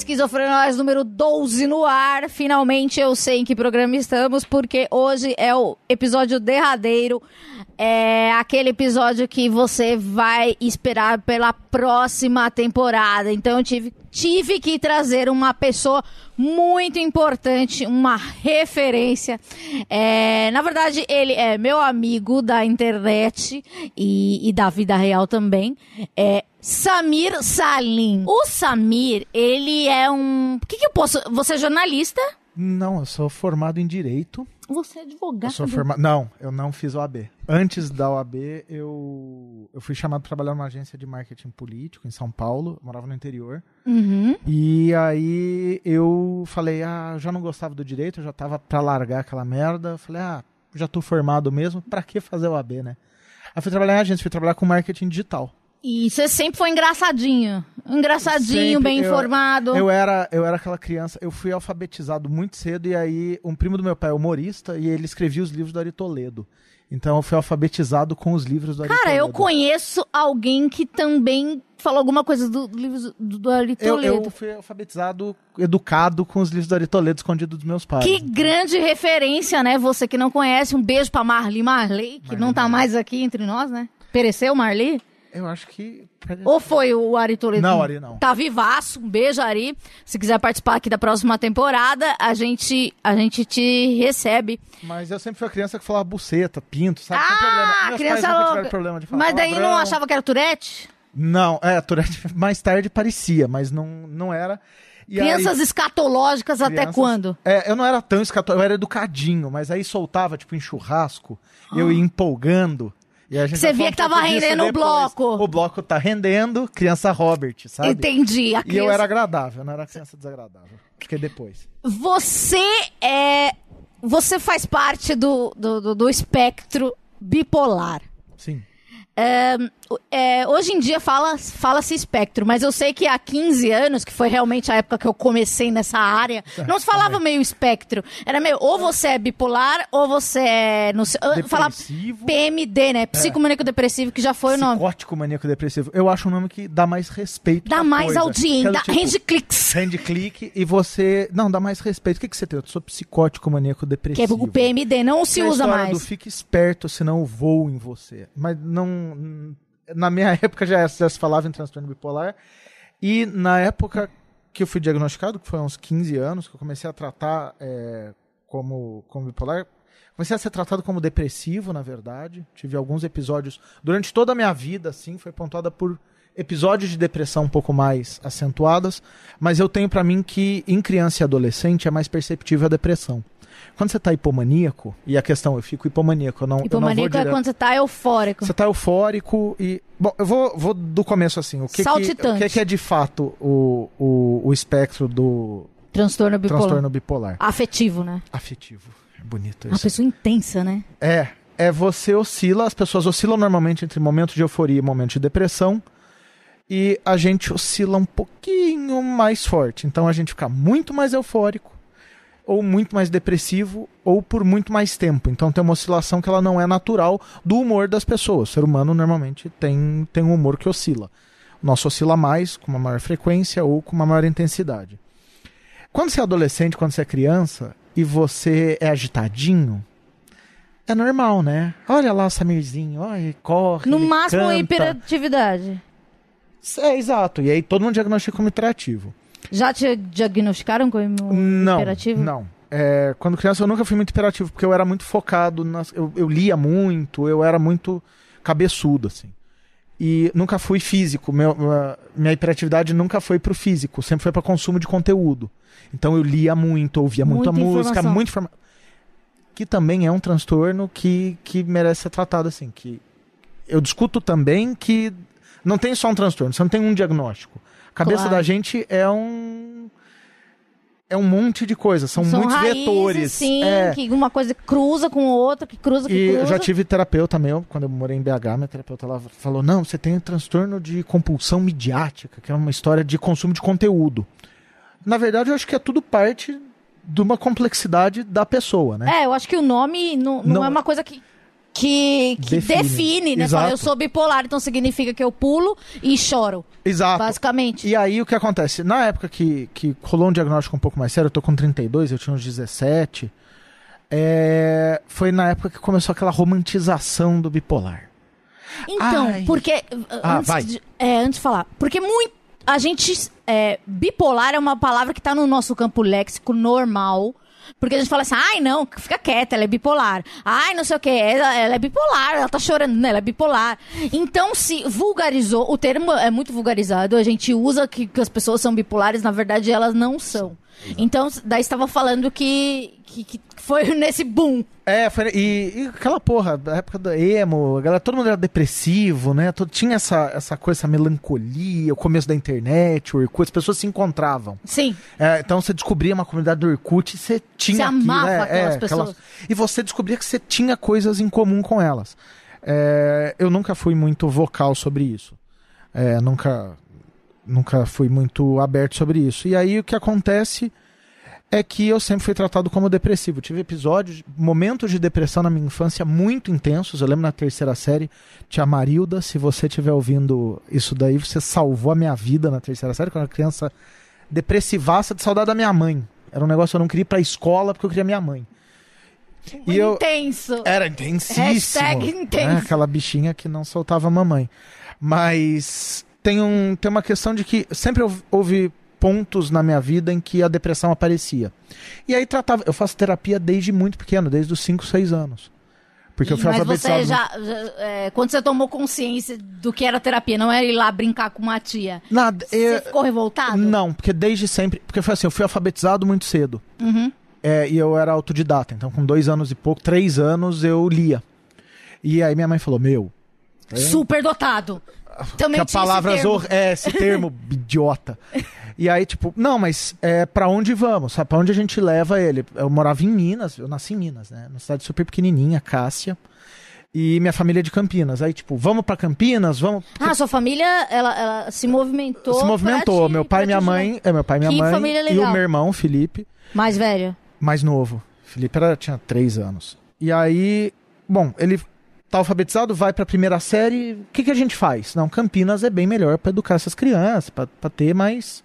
Esquizofrenóis número 12 no ar. Finalmente eu sei em que programa estamos, porque hoje é o episódio derradeiro. É aquele episódio que você vai esperar pela próxima temporada. Então eu tive, tive que trazer uma pessoa muito importante, uma referência. É, na verdade, ele é meu amigo da internet e, e da vida real também. É Samir Salim. O Samir, ele é um. O que, que eu posso. Você é jornalista? Não, eu sou formado em Direito. Você é advogado. Eu sou formado. Não, eu não fiz OAB. Antes da OAB, eu, eu fui chamado para trabalhar numa agência de marketing político em São Paulo. Eu morava no interior. Uhum. E aí eu falei, ah, já não gostava do direito, eu já tava pra largar aquela merda. Eu falei, ah, já tô formado mesmo, pra que fazer OAB, né? Aí fui trabalhar em agência, fui trabalhar com marketing digital. E você sempre foi engraçadinho. Engraçadinho, Sempre bem eu- informado. Eu era, eu era aquela criança, eu fui alfabetizado muito cedo e aí um primo do meu pai é humorista e ele escrevia os livros do Ari Toledo. Então eu fui alfabetizado com os livros do Ari Cara, eu Toledo. conheço alguém que também falou alguma coisa do do livro do, do Ari Eu, Toledo. eu fui alfabetizado, educado com os livros do Ari Toledo escondidos dos meus pais. Que grande referência, né? Você que não conhece, um beijo pra Marli Marley, que não tá mais aqui entre nós, né? Pereceu, Marli? Eu acho que. Ou foi o Ari Toledo? Não, Ari não. Tá vivaço. Um beijo, Ari. Se quiser participar aqui da próxima temporada, a gente, a gente te recebe. Mas eu sempre fui a criança que falava buceta, pinto, sabe? Ah, criança pais louca. problema de falar Mas daí não achava que era Tourette? Não, é, Tourette mais tarde parecia, mas não, não era. E aí- Crianças escatológicas até crianças- quando? É, eu não era tão escatológico, eu era educadinho, mas aí soltava, tipo, em churrasco, e eu ia empolgando. Você via que tava um rendendo o bloco. O bloco tá rendendo, criança Robert, sabe? Entendi. A E eu criança- era agradável, não era criança desagradável. Fiquei depois. Você é. Você faz parte do, do, do- do espectro bipolar. Sim. É, é, hoje em dia fala- fala-se espectro, mas eu sei que há 15 anos, que foi realmente a época que eu comecei nessa área, não se falava meio espectro. Era meio, ou você é bipolar, ou você é. Não sei, Depressivo. PMD, né? Psicomaníaco depressivo, que já foi o nome. Psicótico maníaco depressivo. Eu acho um nome que dá mais respeito. Dá mais coisa. audiência, é dá tipo, rende clique e você. Não, dá mais respeito. O que, que você tem? Eu sou psicótico maníaco Que é depressivo. o PMD, não se É usa mais. Do fique esperto, senão eu vou em você. Mas não. Na minha época já, já se falava em transtorno bipolar. E na época que eu fui diagnosticado, que foi uns 15 anos, que eu comecei a tratar é, como, como bipolar. Comecei a ser tratado como depressivo, na verdade. Tive alguns episódios. Durante toda a minha vida, assim, foi pontuada por episódios de depressão um pouco mais acentuadas. Mas eu tenho pra mim que em criança e adolescente é mais perceptível a depressão. Quando você tá hipomaníaco, e a questão, eu fico hipomaníaco, eu não, eu não vou Hipomaníaco é direto. quando você tá eufórico. Você tá eufórico e. Bom, eu vou, vou do começo assim. O que, que, o que, que é de fato o, o, o espectro do Transtorno bipolar. transtorno bipolar? Afetivo, né? Afetivo. É bonito Uma isso. pessoa intensa, né? É. É você oscila, as pessoas oscilam normalmente entre momentos de euforia e momentos de depressão. E a gente oscila um pouquinho mais forte. Então a gente fica muito mais eufórico, ou muito mais depressivo, ou por muito mais tempo. Então tem uma oscilação que ela não é natural do humor das pessoas. O ser humano normalmente tem, tem um humor que oscila. O nosso oscila mais, com uma maior frequência ou com uma maior intensidade. Quando você é adolescente, quando você é criança, e você é agitadinho, é normal, né? Olha lá o Samirzinho, olha, ele corre. No ele máximo, canta. hiperatividade. É, exato. E aí todo mundo diagnostica como hiperativo. Já te diagnosticaram como Não. hiperativo? Não. É, quando criança eu nunca fui muito hiperativo, porque eu era muito focado, nas, eu, eu lia muito, eu era muito cabeçudo, assim. E nunca fui físico. Meu, minha hiperatividade nunca foi pro físico, sempre foi para consumo de conteúdo. Então eu lia muito, ouvia muita, Muita música, muita informação. Que também é um transtorno que, que merece ser tratado assim. Que eu discuto também que não tem só um transtorno, você não tem um diagnóstico. A cabeça Claro. da gente é um é um monte de coisas, são, muitos raízes, vetores. Sim, É. que uma coisa cruza com outra, que cruza, que E eu já tive terapeuta meu, quando eu morei em BH, minha terapeuta lá falou: não, você tem transtorno de compulsão midiática, que é uma história de consumo de conteúdo. Na verdade, eu acho que é tudo parte de uma complexidade da pessoa, né? É, eu acho que o nome não, não Não- é uma coisa que, que, que Define. define, né? Exato. Fala, eu sou bipolar, então significa que eu pulo e choro, Exato. basicamente. E aí o que acontece? Na época que, que rolou um diagnóstico um pouco mais sério, eu tô com 32, eu tinha uns 17. é, Foi na época que começou aquela romantização do bipolar. Então, Ai. porque. Ah, antes, vai. de, é, antes de falar. Porque muito. A gente. é, bipolar é uma palavra que tá no nosso campo léxico normal. Porque a gente fala assim, ai não, fica quieta, ela é bipolar. Ai, não sei o que, ela, ela é bipolar, ela tá chorando, né? Ela é bipolar. Então se vulgarizou, o termo é muito vulgarizado, a gente usa que, que as pessoas são bipolares, na verdade elas não são. Então, daí estava falando que, que, que foi nesse boom. É, foi, e, e aquela porra, da época do emo, a galera, todo mundo era depressivo, né? Todo, tinha essa, essa coisa, essa melancolia, o começo da internet, o Orkut, as pessoas se encontravam. Sim. É, então você descobria uma comunidade do Orkut e você tinha Você amava é, aquelas é, pessoas. E você descobria que você tinha coisas em comum com elas. É, eu nunca fui muito vocal sobre isso. É, nunca, nunca fui muito aberto sobre isso. E aí o que acontece é que eu sempre fui tratado como depressivo. Tive episódios, momentos de depressão na minha infância muito intensos. Eu lembro na terceira série, tia Marilda, se você estiver ouvindo isso daí, você salvou a minha vida na terceira série, quando eu era criança depressivaça de saudade da minha mãe. Era um negócio que eu não queria ir pra escola porque eu queria minha mãe. E eu Intenso. era intensíssimo. Hashtag intenso. né? Aquela bichinha que não soltava a mamãe. Mas tem, um, tem uma questão de que sempre houve pontos na minha vida em que a depressão aparecia. E aí tratava. Eu faço terapia desde muito pequeno, desde os 5, 6 anos. Porque eu fui Mas alfabetizado. você já, já- é, quando você tomou consciência do que era terapia, não era ir lá brincar com uma tia. Nada, Você eu- ficou revoltado? Não, porque desde sempre. Porque foi assim, eu fui alfabetizado muito cedo. Uhum. É, e eu era autodidata. Então, com dois anos e pouco, três anos, eu lia. E aí minha mãe falou: Meu, Super dotado. Também que a esse palavra termo. é esse termo idiota. E aí, tipo, não, mas é, pra onde vamos? Sabe? Pra onde a gente leva ele? Eu morava em Minas, eu nasci em Minas, né? Uma cidade super pequenininha, Cássia. E minha família é de Campinas. Aí, tipo, vamos pra Campinas? Vamos. Ah, sua família, ela, ela se movimentou. Se movimentou. meu pai e minha mãe. É, meu pai e minha Que mãe. família E legal. o meu irmão, Felipe, Mais velho. mais novo. Felipe era, tinha três anos. E aí, bom, ele tá alfabetizado, vai pra primeira série. O que, que a gente faz? Não, Campinas é bem melhor pra educar essas crianças, pra ter mais.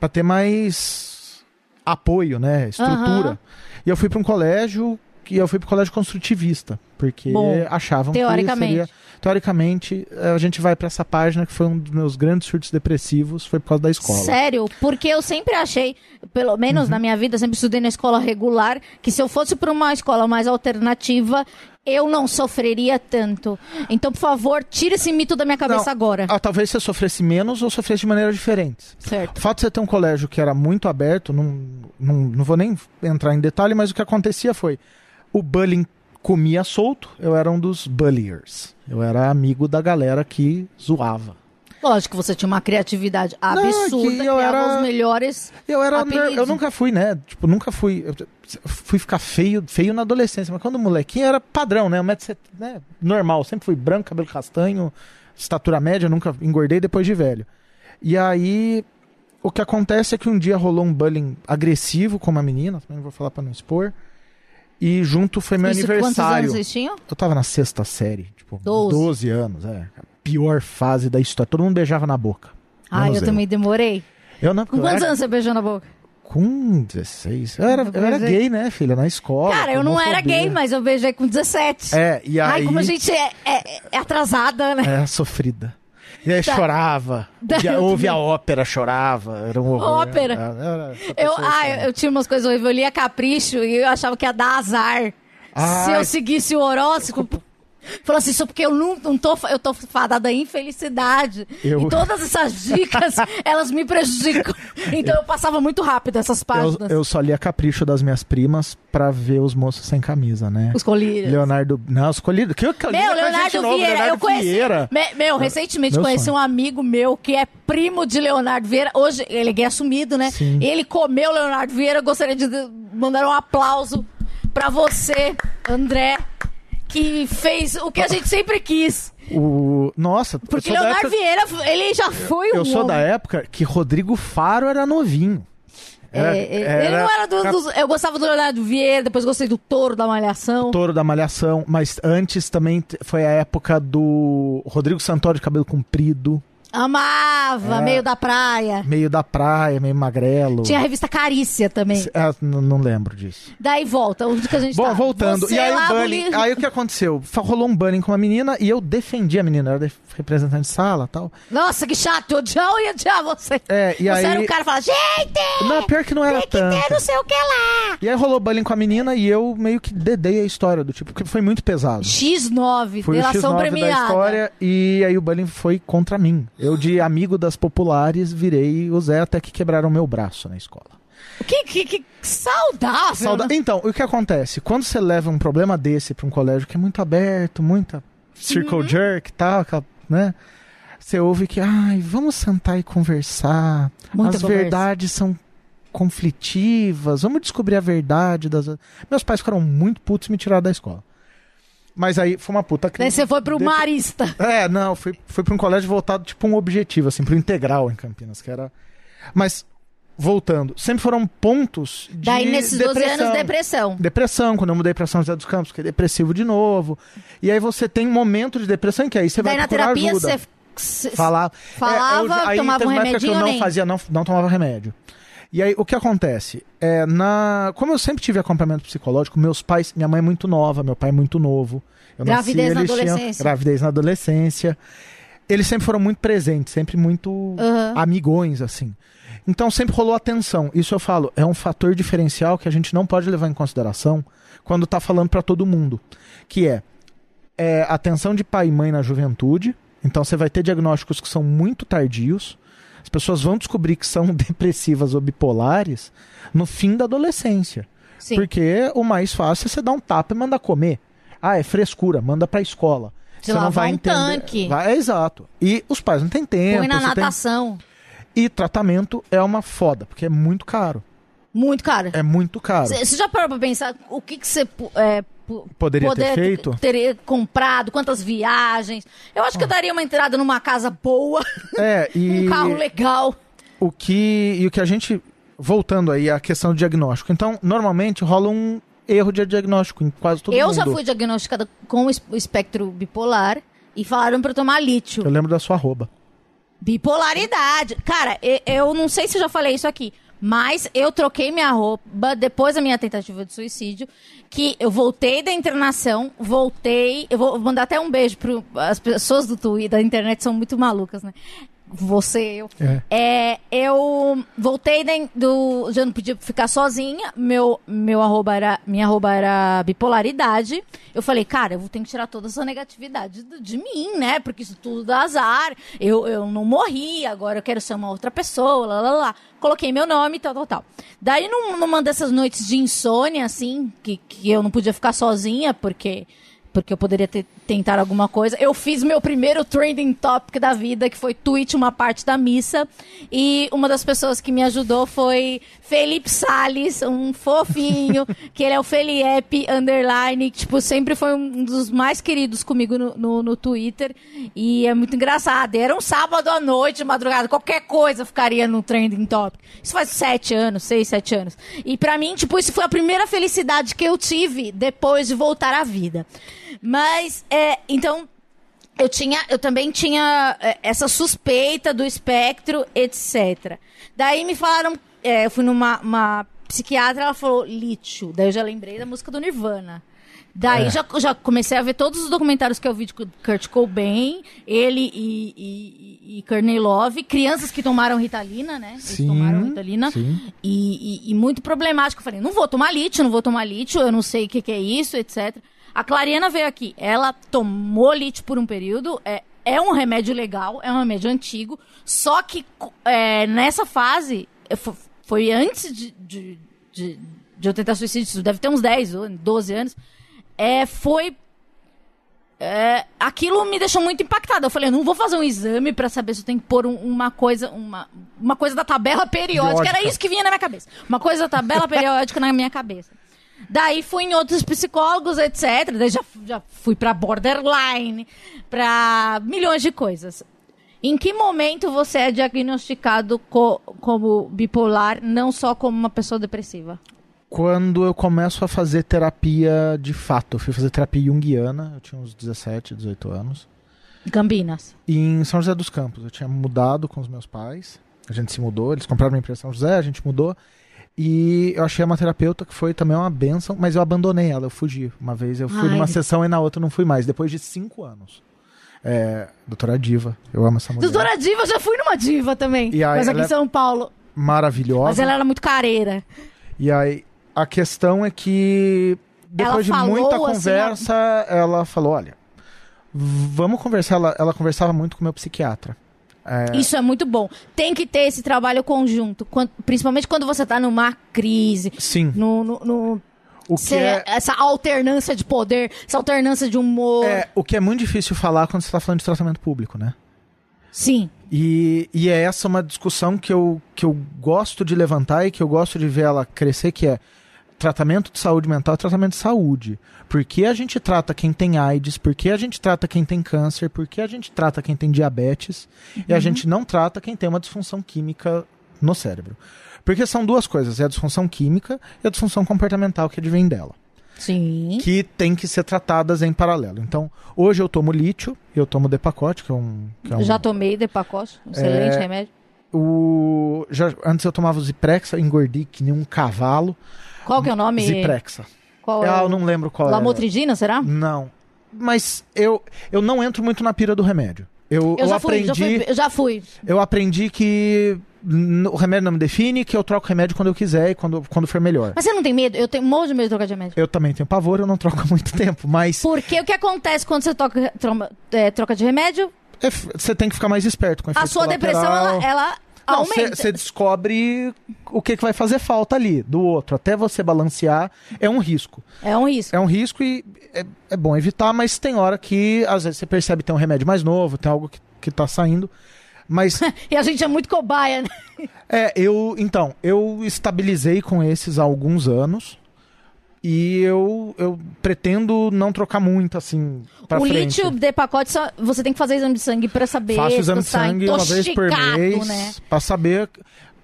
para ter mais apoio, né? Estrutura. Aham. E eu fui pra um colégio. Que eu fui pro colégio construtivista, porque Bom, achavam teoricamente. que seria. Teoricamente, eh, a gente vai pra essa página que foi um dos meus grandes surtos depressivos, foi por causa da escola. Sério, porque eu sempre achei, pelo menos Uhum. na minha vida, sempre estudei na escola regular, que se eu fosse para uma escola mais alternativa, eu não sofreria tanto. Então, por favor, tira esse mito da minha cabeça Não. agora. Ah, talvez você sofresse menos ou sofresse de maneiras diferentes. Certo. O fato de você ter um colégio que era muito aberto, não, não, não vou nem entrar em detalhe, mas o que acontecia foi: o bullying comia solto, eu era um dos bulliers. Eu era amigo da galera que zoava. Lógico que você tinha uma criatividade Não, é absurda, que eu era- os melhores. Eu era. Apelidos. Eu nunca fui, né? Tipo, nunca fui. Eu fui ficar feio, feio na adolescência, mas quando molequinho era padrão, né? Um metro né? Normal, sempre fui branco, cabelo castanho, estatura média, nunca engordei depois de velho. E aí. O que acontece é que um dia rolou um bullying agressivo com uma menina, também não vou falar pra não expor. E junto foi meu Isso, quantos aniversário. anos vocês tinham? Eu tava na sexta série, tipo, Doze. 12, anos, é. Pior fase da história. Todo mundo beijava na boca. Ah, Menos eu também demorei. Eu não, Com eu quantos era- anos você beijou na boca? com 16. Eu era, eu era gay, né, filha? Na escola. Cara, eu não era gay, mas eu beijei com 17. É, e aí. Ai, como a gente é, é- é atrasada, né? É, sofrida. E aí Tá. chorava. Tá. E ouve a ópera, chorava. Era um horror. Ópera? Era- era essa Eu, ah, assim. eu, eu tinha umas coisas horríveis. Eu lia Capricho e eu achava que ia dar azar. Ah, se eu seguisse o horóscopo. Falou assim, isso porque eu não, não tô, eu tô fadada à infelicidade. Eu- E todas essas dicas, elas me prejudicam. Então eu passava muito rápido essas Eu, páginas. eu só lia Capricho das minhas primas pra ver os moços sem camisa, né? Os colírios. Leonardo. Não, os colírios. Que, que eu Meu, Leonardo novo, Vieira, Leonardo eu conheci. Vieira. Me- meu, recentemente meu conheci sonho. um amigo meu que é primo de Leonardo Vieira. Hoje ele é gay assumido, né? Sim. Ele comeu Leonardo Vieira. Eu gostaria de mandar um aplauso pra você, André, que fez o que a gente sempre quis. O... Nossa, Porque da Leonardo época... Vieira, ele já foi um Eu sou da homem. época que Rodrigo Faro era novinho. Era, É, é, ele não era do, cap- dos- Eu gostava do Leonardo Vieira, depois gostei do Touro da Malhação. Touro da Malhação, mas antes também foi a época do Rodrigo Santoro de cabelo comprido, Amava, É. meio da praia. meio da praia, meio magrelo. Tinha a revista Carícia também. Ah, n- não lembro disso. Daí volta, onde que a gente Bom, tá? voltando. Você e aí lá, o bullying. Aí o que aconteceu? Rolou um bullying com uma menina e eu defendi a menina. Eu era representante de sala tal. Nossa, que chato, eu odiava, eu ia odiar você. É, e você aí. era um cara que fala, gente, Não, pior que não era tem que tanto. ter não sei o que lá. E aí rolou bullying com a menina e eu meio que dedei a história do tipo, porque foi muito pesado. X9, Foi o delação X9 premiada. da história e aí o bullying foi contra mim. Eu, de amigo das populares, virei o Zé até que quebraram meu braço na escola. Que, que, que saudável. Sauda- né? Então, o que acontece? Quando você leva um problema desse pra um colégio que é muito aberto, muita circle Uhum. jerk e tal, aquela- né? Você ouve que, ai, vamos sentar e conversar. Muita As conversa. verdades são conflitivas, vamos descobrir a verdade das. Meus pais ficaram muito putos e me tiraram da escola. Mas aí foi uma puta Daí crise. você foi pro Marista. É, não, fui, fui pra um colégio voltado, tipo, um objetivo, assim, pro integral em Campinas, que era. Mas, voltando, sempre foram pontos de. Daí nesses 12 depressão. anos, depressão. Depressão, quando eu mudei pra São José dos Campos, fiquei depressivo de novo. E aí você tem um momento de depressão que aí você Daí vai na procurar terapia ajuda. você... você- Falar. Falava, É, eu- aí tomava um época que eu remedinho não nem? fazia, não, não tomava remédio. E aí, o que acontece? É, na... Como eu sempre tive acompanhamento psicológico, meus pais, minha mãe é muito nova, meu pai é muito novo. Eu Gravidez na eles tinham- adolescência. gravidez na adolescência. Eles sempre foram muito presentes, sempre muito Aham. amigões, assim. Então sempre rolou atenção. Isso eu falo, é um fator diferencial que a gente não pode levar em consideração quando tá falando pra todo mundo. Que é, é atenção de pai e mãe na juventude. Então você vai ter diagnósticos que são muito tardios. As pessoas vão descobrir que são depressivas ou bipolares no fim da adolescência. Sim. Porque o mais fácil é você dar um tapa e mandar comer. Ah, é frescura, manda pra escola. Se lavar um tanque. Vai, é exato. E os pais não têm tempo. Põe na você tem- natação. E tratamento é uma foda, porque é muito caro. Muito caro. É muito caro. Você já parou pra pensar o que que você pu- é, Poderia ter poder- feito? Teria comprado, quantas viagens. Eu acho que eu daria uma entrada numa casa boa, É, e um carro legal. o que e o que a gente voltando aí à questão do diagnóstico. Então, normalmente rola um erro de diagnóstico em quase todo eu mundo. já fui diagnosticada com o espectro bipolar e falaram eu tomar lítio. Eu lembro da sua arroba. Bipolaridade. Cara, eu não sei se eu já falei isso aqui, mas eu troquei minha roupa depois da minha tentativa de suicídio, que eu voltei da internação, voltei, eu vou mandar até um beijo para as pessoas do Twitter, da internet são muito malucas, né? Você, eu. É. É, eu voltei da, do. Já não podia ficar sozinha. Meu, meu arroba era. Minha arroba era bipolaridade. Eu falei, cara, eu vou ter que tirar toda essa negatividade do- de mim, né? Porque isso tudo dá azar. Eu, eu não morri, agora eu quero ser uma outra pessoa, lá, lá, lá. Coloquei meu nome, tal, tal, tal. Daí, num- numa dessas noites de insônia, assim, que, que eu não podia ficar sozinha, porque porque eu poderia ter, tentar alguma coisa. Eu fiz meu primeiro trending topic da vida, que foi tweet uma parte da missa. E uma das pessoas que me ajudou foi Felipe Salles, um fofinho, que ele é o Felipe Underline, que, tipo, sempre foi um dos mais queridos comigo no, no, no Twitter. E é muito engraçado. Era um sábado à noite, madrugada, qualquer coisa ficaria no trending topic. Isso faz sete anos, seis, sete anos. E pra mim, tipo, isso foi a primeira felicidade que eu tive depois de voltar à vida. Mas, é, então, eu tinha, eu também tinha é, essa suspeita do espectro, etc. Daí me falaram, é, eu fui numa uma psiquiatra, ela falou lítio. Daí eu já lembrei da música do Nirvana. Daí É. já, já comecei a ver todos os documentários que eu vi de Kurt Cobain, ele e, e, e Courtney Love, crianças que tomaram Ritalina, né? Eles Sim, tomaram Ritalina. sim. E, e- e muito problemático. Eu falei, não vou tomar lítio, não vou tomar lítio, eu não sei o que, que é isso, etc. A Clariana veio aqui, ela tomou lítio por um período, é, é um remédio legal, é um remédio antigo, só que é, nessa fase, fo- foi antes de, de, de, de eu tentar suicídio, isso deve ter uns 10, ou 12 anos, é, foi é, aquilo me deixou muito impactada. Eu falei, eu não vou fazer um exame pra saber se eu tenho que pôr um- uma coisa, uma, uma coisa da tabela periódica. Era Periódica. isso que vinha na minha cabeça. Uma coisa da tabela periódica na minha cabeça. Daí fui em outros psicólogos, etc. Daí já, já fui pra borderline, pra milhões de coisas. Em que momento você é diagnosticado co- como bipolar, não só como uma pessoa depressiva? Quando eu começo a fazer terapia de fato, eu fui fazer terapia junguiana, eu tinha uns 17, 18 anos. Campinas. E em São José dos Campos, eu tinha mudado com os meus pais. A gente se mudou, eles compraram uma empresa em São José, a gente mudou. E eu achei uma terapeuta que foi também uma benção, mas eu abandonei ela, eu fugi. Uma vez eu fui Ai. numa sessão e na outra não fui mais, depois de cinco anos. É, doutora Diva, eu amo essa mulher. Doutora Diva, eu já fui numa diva também. Aí, mas aqui em São Paulo. Maravilhosa. Mas ela era muito careira. E aí, a questão é que depois Ela de muita assim, conversa, ela falou: olha, vamos conversar. Ela, ela conversava muito com o meu psiquiatra. É, Isso é muito bom. Tem que ter esse trabalho conjunto. quan- principalmente quando você tá numa crise. sim, No, no- no- é, Essa alternância de poder, essa alternância de humor. é, o que é muito difícil falar quando você está falando de tratamento público, né? Sim. E, e é essa uma discussão que eu, que eu gosto de levantar e que eu gosto de ver ela crescer, que é tratamento de saúde mental é tratamento de saúde. Por que a gente trata quem tem AIDS? Por que a gente trata quem tem câncer? Por que a gente trata quem tem diabetes? E a gente não trata quem tem uma disfunção química no cérebro. Porque são duas coisas, é a disfunção química e a disfunção comportamental que advém dela Sim. que tem que ser tratadas em paralelo. Então, hoje eu tomo lítio, eu tomo Depacote, que é um... Que é um Já tomei de pacote. Excelente É, remédio. o, já, antes eu tomava o Ziprexa, engordei que nem um cavalo. Qual que é o nome? Ziprexa. Qual é Ah, o... eu não lembro qual é. Lamotridina, será? Não. Mas eu, eu não entro muito na pira do remédio. Eu, Eu, já aprendi, fui, já fui, eu já fui. eu aprendi que o remédio não me define, que eu troco remédio quando eu quiser e quando, quando for melhor. Mas você não tem medo? Eu tenho um monte de medo de trocar de remédio. Eu também tenho pavor, eu não troco há muito tempo, mas Porque o que acontece quando você toca, troma- é, troca de remédio? é você tem que ficar mais esperto com A sua depressão, colateral. ela, ela Não. Você descobre o que, que vai fazer falta ali do outro. Até você balancear é um risco. É um risco. É um risco e é, é bom evitar, mas tem hora que às vezes você percebe que tem um remédio mais novo, tem algo que, que tá saindo. Mas E a gente é muito cobaia, né? é, eu. Então, eu estabilizei com esses há alguns anos. E eu, eu pretendo não trocar muito, assim, pra o frente. lítio de pacote, só- você tem que fazer exame de sangue pra saber Faço exame de tá sangue uma vez por mês né? pra saber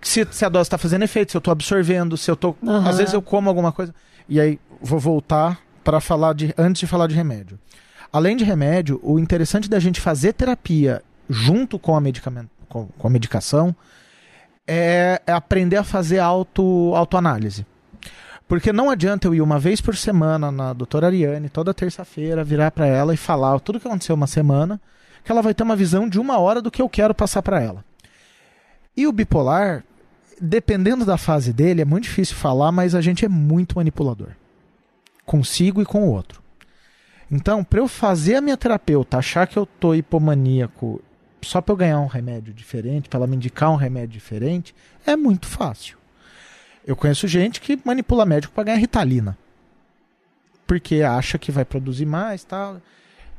se, se a dose tá fazendo efeito, se eu tô absorvendo, se eu tô. Aham. Às vezes eu como alguma coisa. E aí vou voltar para falar de. antes de falar de remédio. Além de remédio, o interessante da gente fazer terapia junto com a, medicamento, com, com a medicação é, é aprender a fazer auto, autoanálise. Porque não adianta eu ir uma vez por semana na doutora Ariane, toda terça-feira, virar para ela e falar tudo que aconteceu uma semana, que ela vai ter uma visão de uma hora do que eu quero passar para ela. E o bipolar, dependendo da fase dele, é muito difícil falar, mas a gente é muito manipulador. Consigo e com o outro. Então, para eu fazer a minha terapeuta achar que eu tô hipomaníaco só para eu ganhar um remédio diferente, para ela me indicar um remédio diferente, é muito fácil. Eu conheço gente que manipula médico para ganhar ritalina. Porque acha que vai produzir mais, tal.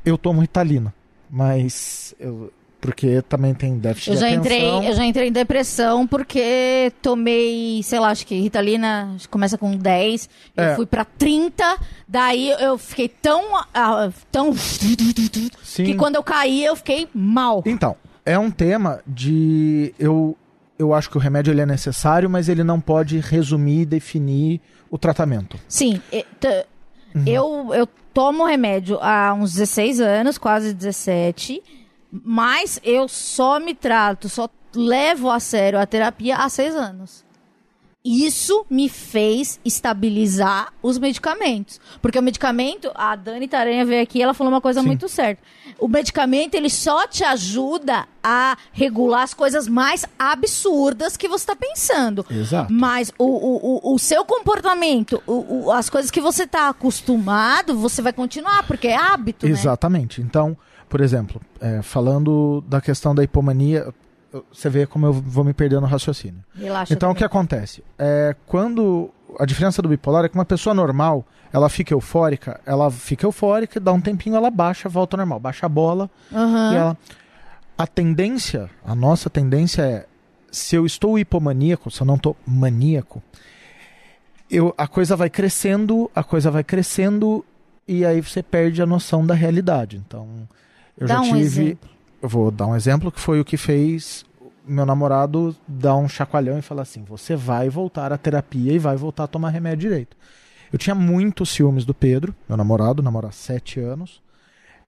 Eu tomo ritalina, mas eu, porque também tem déficit Eu de já, atenção. entrei, eu já entrei em depressão porque tomei, sei lá, acho que Ritalina começa com 10, eu É. fui pra 30, daí eu fiquei tão, ah, tão Sim. que quando eu caí eu fiquei mal. Então, é um tema de eu eu acho que o remédio ele é necessário, mas ele não pode resumir e definir o tratamento. Sim, Uhum. eu, eu tomo remédio há uns 16 anos, quase 17, mas eu só me trato, só levo a sério a terapia há 6 anos. Isso me fez estabilizar os medicamentos. Porque o medicamento, a Dani Taranha veio aqui, ela falou uma coisa Sim. muito certa. O medicamento, ele só te ajuda a regular as coisas mais absurdas que você está pensando. Exato. Mas o, o, o, o seu comportamento, o, o- as coisas que você está acostumado, você vai continuar, porque é hábito, né? Exatamente. Então, por exemplo, é, falando da questão da hipomania, você vê como eu vou me perder no raciocínio. Relaxa Então, o que também. acontece? É, quando a diferença do bipolar é que uma pessoa normal, ela fica eufórica, ela fica eufórica, dá um tempinho, ela baixa, volta ao normal, baixa a bola e ela. A tendência, a nossa tendência é, se eu estou hipomaníaco, se eu não estou maníaco, eu, a coisa vai crescendo, a coisa vai crescendo e aí você perde a noção da realidade. Então, eu Dá já um tive. exemplo. Eu vou dar um exemplo que foi o que fez meu namorado dar um chacoalhão e falar assim: você vai voltar à terapia e vai voltar a tomar remédio direito. Eu tinha muitos ciúmes do Pedro, meu namorado, namoro há sete anos.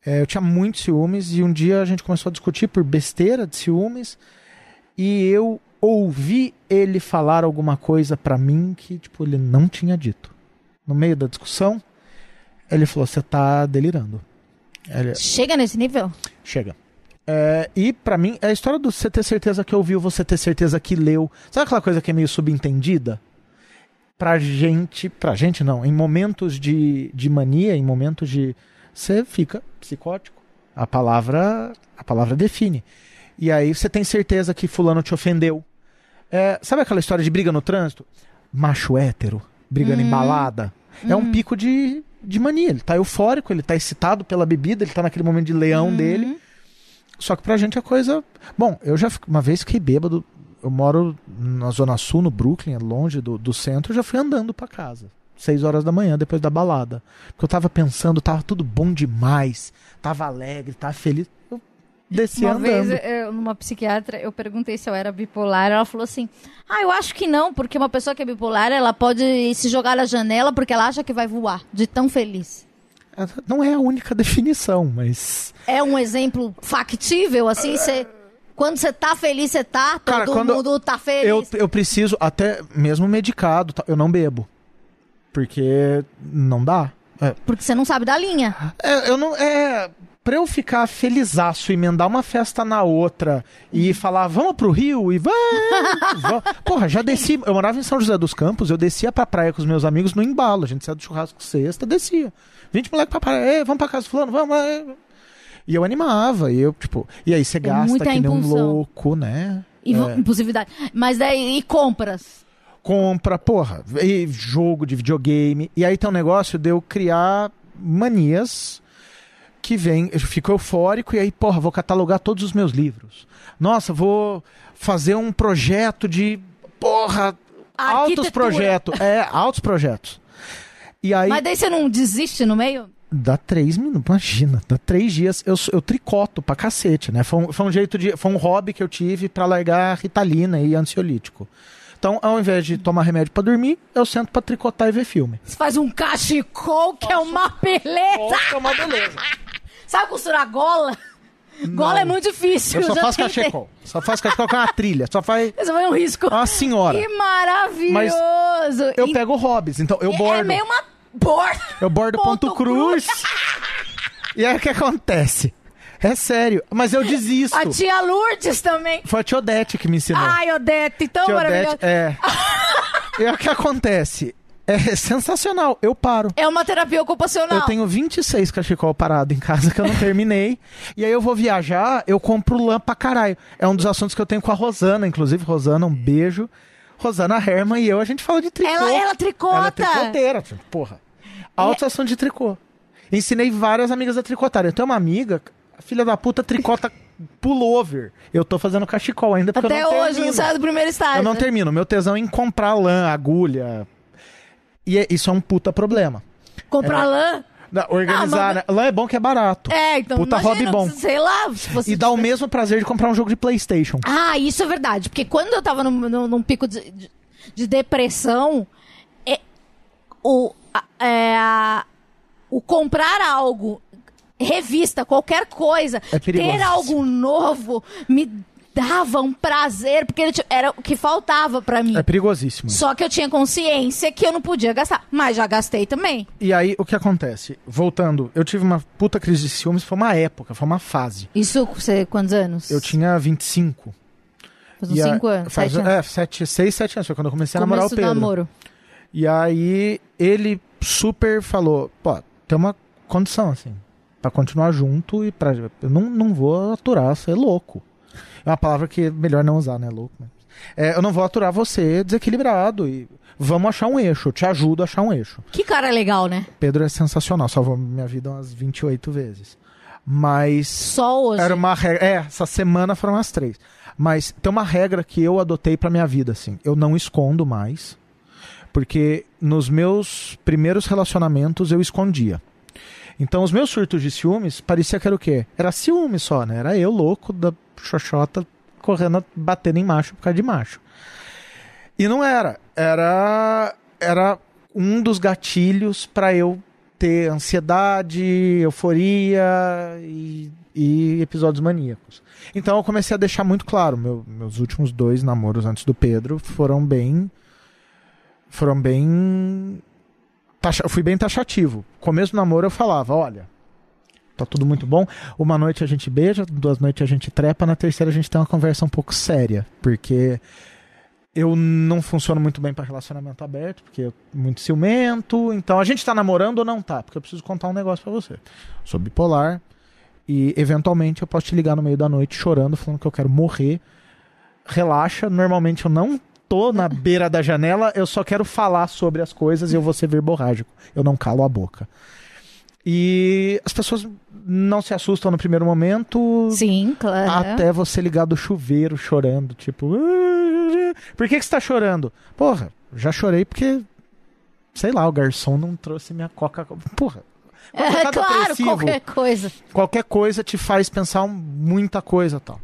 É, eu tinha muitos ciúmes e um dia a gente começou a discutir por besteira de ciúmes e eu ouvi ele falar alguma coisa pra mim que tipo ele não tinha dito. No meio da discussão, ele falou: "Você tá delirando". Ele, Chega nesse nível? Chega. É, e pra mim, é a história do você ter certeza que ouviu, você ter certeza que leu. Sabe aquela coisa que é meio subentendida? Pra gente, pra gente não, em momentos de, de mania, em momentos de. Você fica psicótico. A palavra, a palavra define. E aí você tem certeza que fulano te ofendeu. É, sabe aquela história de briga no trânsito? Macho hétero, brigando em balada. É um pico de, de mania. Ele tá eufórico, ele tá excitado pela bebida, ele tá naquele momento de leão dele. Só que pra gente a coisa. Bom, eu já uma vez fiquei bêbado. Eu moro na Zona Sul, no Brooklyn, longe do, do centro. Eu já fui andando pra casa. Seis horas da manhã, depois da balada. Porque eu tava pensando, tava tudo bom demais. Tava alegre, tava feliz. Eu desci Uma andando. vez, eu, numa psiquiatra, eu perguntei se eu era bipolar. Ela falou assim: Ah, eu acho que não, porque uma pessoa que é bipolar, ela pode se jogar na janela porque ela acha que vai voar, de tão feliz. Não é a única definição, mas. É um exemplo factível, assim, você. Quando você tá feliz, você tá, todo Cara, quando mundo tá feliz. Eu, eu preciso, até mesmo medicado, tá? eu não bebo. Porque não dá. É, Porque você não sabe da linha. É, eu não. É. Pra eu ficar felizaço, emendar uma festa na outra e falar, vamos pro Rio e vai. va- Porra, já desci. Eu morava em São José dos Campos, eu descia pra praia com os meus amigos no embalo. A gente saía do churrasco sexta, descia. 20 moleques pra praia, "Ei, vamos pra casa do fulano, vamos. é." E eu animava, e eu, tipo. E aí você gasta muita que nem um louco, né? E É. impulsividade. Mas daí, e compras? compra, porra, e jogo de videogame. E aí tem um negócio de eu criar manias que vem, eu fico eufórico e aí, porra, vou catalogar todos os meus livros. Nossa, vou fazer um projeto de, porra, altos projetos. É, altos projetos. E aí, Mas daí você não desiste no meio? dá três minutos, imagina, dá três dias, eu, eu tricoto pra cacete, né? Foi um, foi um jeito de, foi um hobby que eu tive pra largar ritalina e ansiolítico. Então, ao invés de tomar remédio pra dormir, eu sento pra tricotar e ver filme. Você faz um cachecol que é uma beleza. é uma beleza. Sabe costurar gola? Gola é muito difícil. Eu só faço tentei. cachecol. Só faço cachecol com uma trilha. Só faz Você vai um risco. uma senhora. Que maravilhoso. Eu E- pego hobbies. Então, eu bordo. É meio uma borda. Eu bordo ponto, Ponto cruz. e aí o que acontece? É sério. Mas eu desisto. A tia Lourdes também. Foi a tia Odete que me ensinou. Ai, Odete, tão tia maravilhosa. Odete, é. e aí o que acontece? É sensacional. Eu paro. É uma terapia ocupacional. Eu tenho 26 cachecol parado em casa que eu não terminei. e aí eu vou viajar, eu compro lã pra caralho. É um dos assuntos que eu tenho com a Rosana, inclusive. Rosana, um beijo. Rosana Herman e eu, a gente fala de tricô. Ela, ela tricota. Ela é tricoteira, tipo, porra. Altos assuntos de tricô. Ensinei várias amigas a tricotarem. Eu tenho uma amiga, a filha da puta tricota pullover. Eu tô fazendo cachecol ainda porque Até eu não hoje, termino. não sai do primeiro estágio. Eu não termino. Meu tesão é em comprar lã, agulha. E é- isso é um puta problema. Comprar É. lã. Da- Organizar, Ah, né? Lã é bom que é barato. É, então. Puta hobby bom. Sei lá. E dá o mesmo prazer de comprar um jogo de Playstation. Ah, isso é verdade. Porque quando eu tava num, num- num pico de, de- de depressão, é, o, é, o comprar algo, revista, qualquer coisa, É ter algo novo, me dava um prazer, porque era o que faltava pra mim. É perigosíssimo. Só que eu tinha consciência que eu não podia gastar. Mas já gastei também. E aí, o que acontece? Voltando, eu tive uma puta crise de ciúmes, foi uma época, foi uma fase. Isso, você, quantos anos? Eu tinha 25. Faz uns E a- 5 anos, Faz, 7 anos. É, 7, 6, 7 anos. Foi quando eu comecei a namorar o Começo Pedro. namoro. E aí, ele super falou: pô, tem uma condição, assim, pra continuar junto e pra. Eu não, não vou aturar ser louco. É uma palavra que é melhor não usar, né? Louco. É, eu não vou aturar você desequilibrado e vamos achar um eixo. Eu te ajudo a achar um eixo. Que cara legal, né? Pedro é sensacional, salvou minha vida umas 28 vezes. Mas. Só hoje. Era uma regra. É, essa semana foram as três. Mas tem uma regra que eu adotei pra minha vida, assim. Eu não escondo mais. Porque nos meus primeiros relacionamentos eu escondia. Então os meus surtos de ciúmes parecia que era o quê? Era ciúme só, né? Era eu louco da xoxota correndo, batendo em macho por causa de macho. E não era. Era. Era um dos gatilhos pra eu ter ansiedade, euforia e, e episódios maníacos. Então eu comecei a deixar muito claro. meu- meus últimos dois namoros antes do Pedro foram bem. Foram bem. Taxa- eu fui bem taxativo. Começo do namoro eu falava: olha, tá tudo muito bom. Uma noite a gente beija, duas noites a gente trepa, na terceira a gente tem uma conversa um pouco séria. Porque eu não funciono muito bem para relacionamento aberto, porque eu muito ciumento. Então a gente tá namorando ou não tá? Porque eu preciso contar um negócio para você. Sou bipolar e eventualmente eu posso te ligar no meio da noite chorando, falando que eu quero morrer. Relaxa, normalmente eu não tô na beira da janela, eu só quero falar sobre as coisas e eu vou ser verborrágico. Eu não calo a boca. E as pessoas não se assustam no primeiro momento, Sim, claro. até você ligar do chuveiro chorando, tipo, "Ah, por que, que você tá chorando? Porra, já chorei porque, sei lá, o garçom não trouxe minha coca. Porra, É, claro, depressivo, qualquer coisa. qualquer coisa te faz pensar muita coisa tal.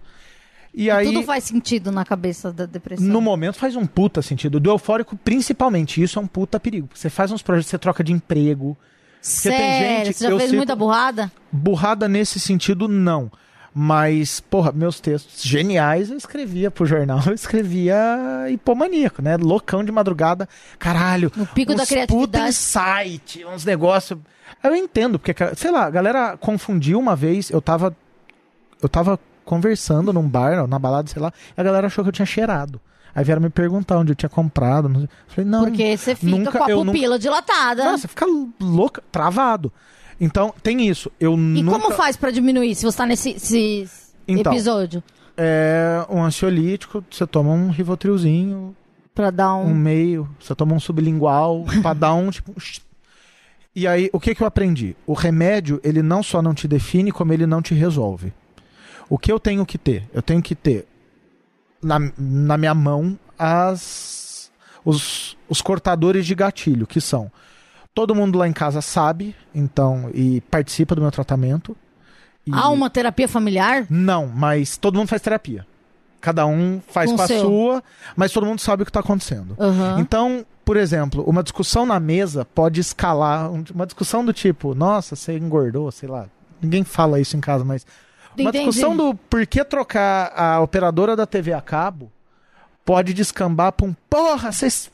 E aí, Tudo faz sentido na cabeça da depressão. no momento faz um puta sentido. Do eufórico, principalmente, isso é um puta perigo. Você faz uns projetos, você troca de emprego. Sério, tem gente- você já fez cito- muita burrada? Burrada nesse sentido, não. Mas, porra, meus textos geniais eu escrevia pro jornal, eu escrevia hipomaníaco, né? Loucão de madrugada. Caralho. No pico uns da criatividade. Puta insight, uns negócios. Eu entendo, porque, sei lá, a galera confundiu uma vez, eu tava. Eu tava conversando num bar, na balada, sei lá, e a galera achou que eu tinha cheirado. Aí vieram me perguntar onde eu tinha comprado. não falei, não. Porque você fica nunca- com a eu nunca- pupila dilatada. Não, você fica louca, travado. Então, tem isso. Eu e nunca... como faz pra diminuir se você tá nesse esse Então. episódio? É um ansiolítico, você toma um rivotrilzinho, Pra dar um um... meio, você toma um sublingual, pra dar um tipo. E aí, o que que eu aprendi? O remédio, ele não só não te define, como ele não te resolve. O que eu tenho que ter? Eu tenho que ter na, na minha mão as os, os cortadores de gatilho, que são todo mundo lá em casa sabe, então, e participa do meu tratamento. E- Há uma terapia familiar? não, mas todo mundo faz terapia. Cada um faz Com com, a sua, mas todo mundo sabe o que está acontecendo. Aham. Então, por exemplo, uma discussão na mesa pode escalar. um- Uma discussão do tipo, nossa, você engordou, sei lá. Ninguém fala isso em casa, mas. Uma Entendi. discussão do por que trocar a operadora da TV a cabo pode descambar pra um porra, vocês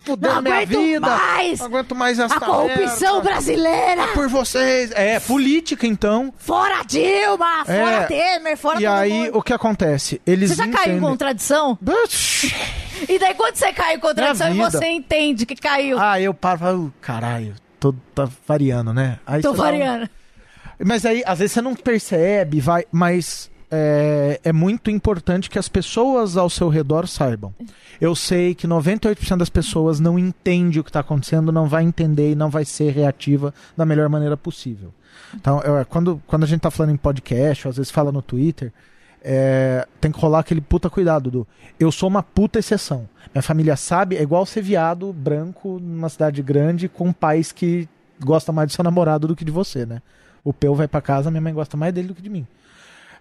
fuderam minha vida. mais! Não aguento mais essa A corrupção merda. brasileira! por vocês. É, política então. Fora Dilma! Fora É. Temer! Fora e aí, mundo! o que acontece? Eles Você já caiu em entendem- contradição? E daí quando você cai em contradição e você entende que caiu? Ah, eu paro e falo, caralho, tô, tá variando, né? Aí Tô dá um- variando. Mas aí, às vezes você não percebe, vai. Mas é, é muito importante que as pessoas ao seu redor saibam. Eu sei que 98% das pessoas não entende o que está acontecendo, não vai entender e não vai ser reativa da melhor maneira possível. Então, eu- quando, quando a gente tá falando em podcast, ou às vezes fala no Twitter, é, tem que rolar aquele puta cuidado do eu sou uma puta exceção. Minha família sabe, é igual ser viado branco numa cidade grande com pais que gostam mais do seu namorado do que de você, né? O Peu vai pra casa, minha mãe gosta mais dele do que de mim.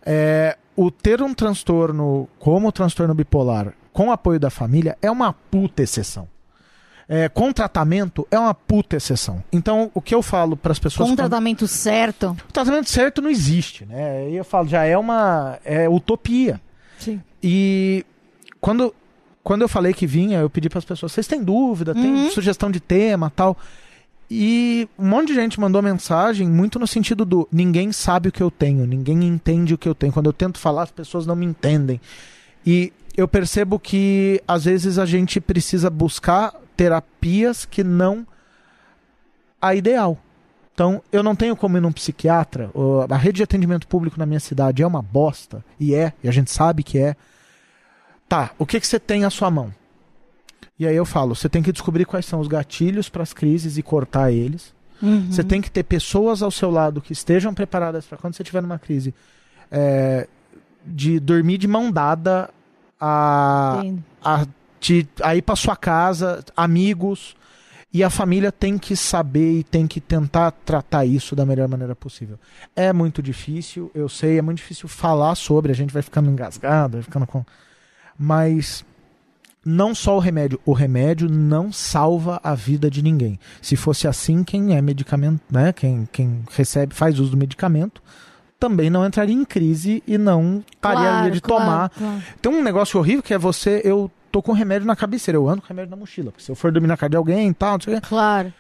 É, o ter um transtorno como o transtorno bipolar com apoio da família é uma puta exceção. É, com tratamento é uma puta exceção. Então, o que eu falo para as pessoas. Com quando- tratamento certo. o tratamento certo não existe, né? Aí eu falo, já é uma é utopia. E quando, quando eu falei que vinha, eu pedi para as pessoas: vocês têm dúvida, tem Uhum. sugestão de tema tal. E um monte de gente mandou mensagem muito no sentido do ninguém sabe o que eu tenho, ninguém entende o que eu tenho. Quando eu tento falar, as pessoas não me entendem. E eu percebo que às vezes a gente precisa buscar terapias que não a ideal. Então, eu não tenho como ir num psiquiatra. A rede de atendimento público na minha cidade é uma bosta. E é, e a gente sabe que é. Tá, o que, que você tem à sua mão? E aí eu falo, você tem que descobrir quais são os gatilhos para as crises e cortar eles. Uhum. Você tem que ter pessoas ao seu lado que estejam preparadas para quando você estiver numa crise, é, de dormir de mão dada a, Entendo. a, te, a ir para sua casa, amigos. E a família tem que saber e tem que tentar tratar isso da melhor maneira possível. É muito difícil, eu sei, é muito difícil falar sobre, a gente vai ficando engasgado, vai ficando com. Mas não só o remédio, o remédio não salva a vida de ninguém. Se fosse assim, quem é medicamento, né, quem, quem recebe, faz uso do medicamento, também não entraria em crise e não pararia Claro, de claro, tomar. claro. Tem um negócio horrível que é você, eu tô com remédio na cabeceira, eu ando com remédio na mochila, porque se eu for dormir na casa de alguém e tal, não sei o quê, Claro.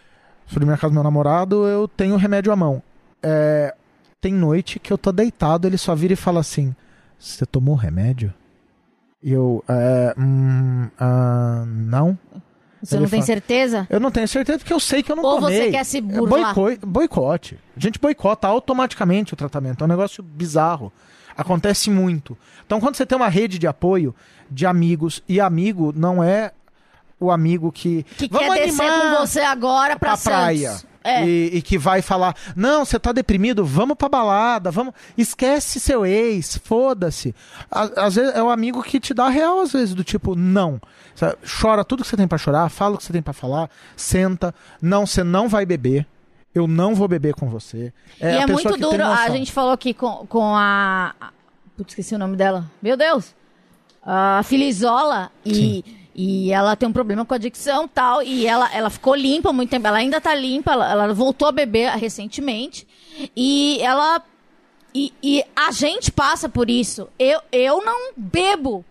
se eu dormir na casa do meu namorado, eu tenho remédio à mão. É, tem noite que eu tô deitado, ele só vira e fala assim: Você tomou remédio? E eu, é, hum, ah, não. Você Ele não tem fala- certeza? Eu não tenho certeza porque eu sei que eu não Ou tomei. você quer se É burlar? boico- boicote. A gente boicota automaticamente o tratamento. É um negócio bizarro. Acontece muito. Então, quando você tem uma rede de apoio de amigos, e amigo não é o amigo que. Que Vamos quer descer com você agora pra, pra praia. É. E, e que vai falar: Não, você tá deprimido, vamos pra balada, vamos. Esquece seu ex, foda-se. Às vezes é o amigo que te dá a real, às vezes, do tipo, não. Sabe, Chora tudo que você tem pra chorar, fala o que você tem pra falar, senta. Não, você não vai beber. Eu não vou beber com você. e a é muito duro. A gente falou aqui com, com a. a- Putz, esqueci o nome dela. Meu Deus! A Filizola. E, e ela tem um problema com adicção e tal. E ela, ela ficou limpa há muito tempo. Ela ainda tá limpa. Ela, ela voltou a beber recentemente. E ela. E, e a gente passa por isso. Eu, eu não bebo.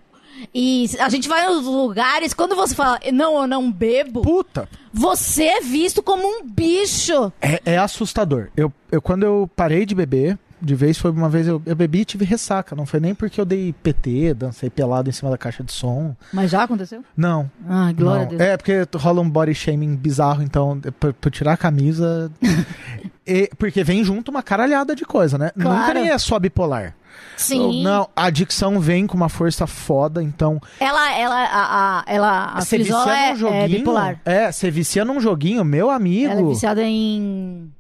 E a gente vai nos lugares, quando você fala, não, eu não bebo, Puta, você é visto como um bicho. é, é assustador. Eu, eu, quando eu parei de beber, de vez foi uma vez eu, eu bebi e tive ressaca. Não foi nem porque eu dei PT, dancei pelado em cima da caixa de som. Mas já aconteceu? Não, Ai, glória Não, a Deus. É, porque rola um body shaming bizarro, então, pra, pra tirar a camisa. e- porque vem junto uma caralhada de coisa, né? Claro. Nunca nem é só bipolar. Sim. Não, a adicção vem com uma força foda, então. Ela, ela, a, a, ela, a Você vicia é, num joguinho. é bipolar. É, você vicia num joguinho, meu amigo. Ela é viciada em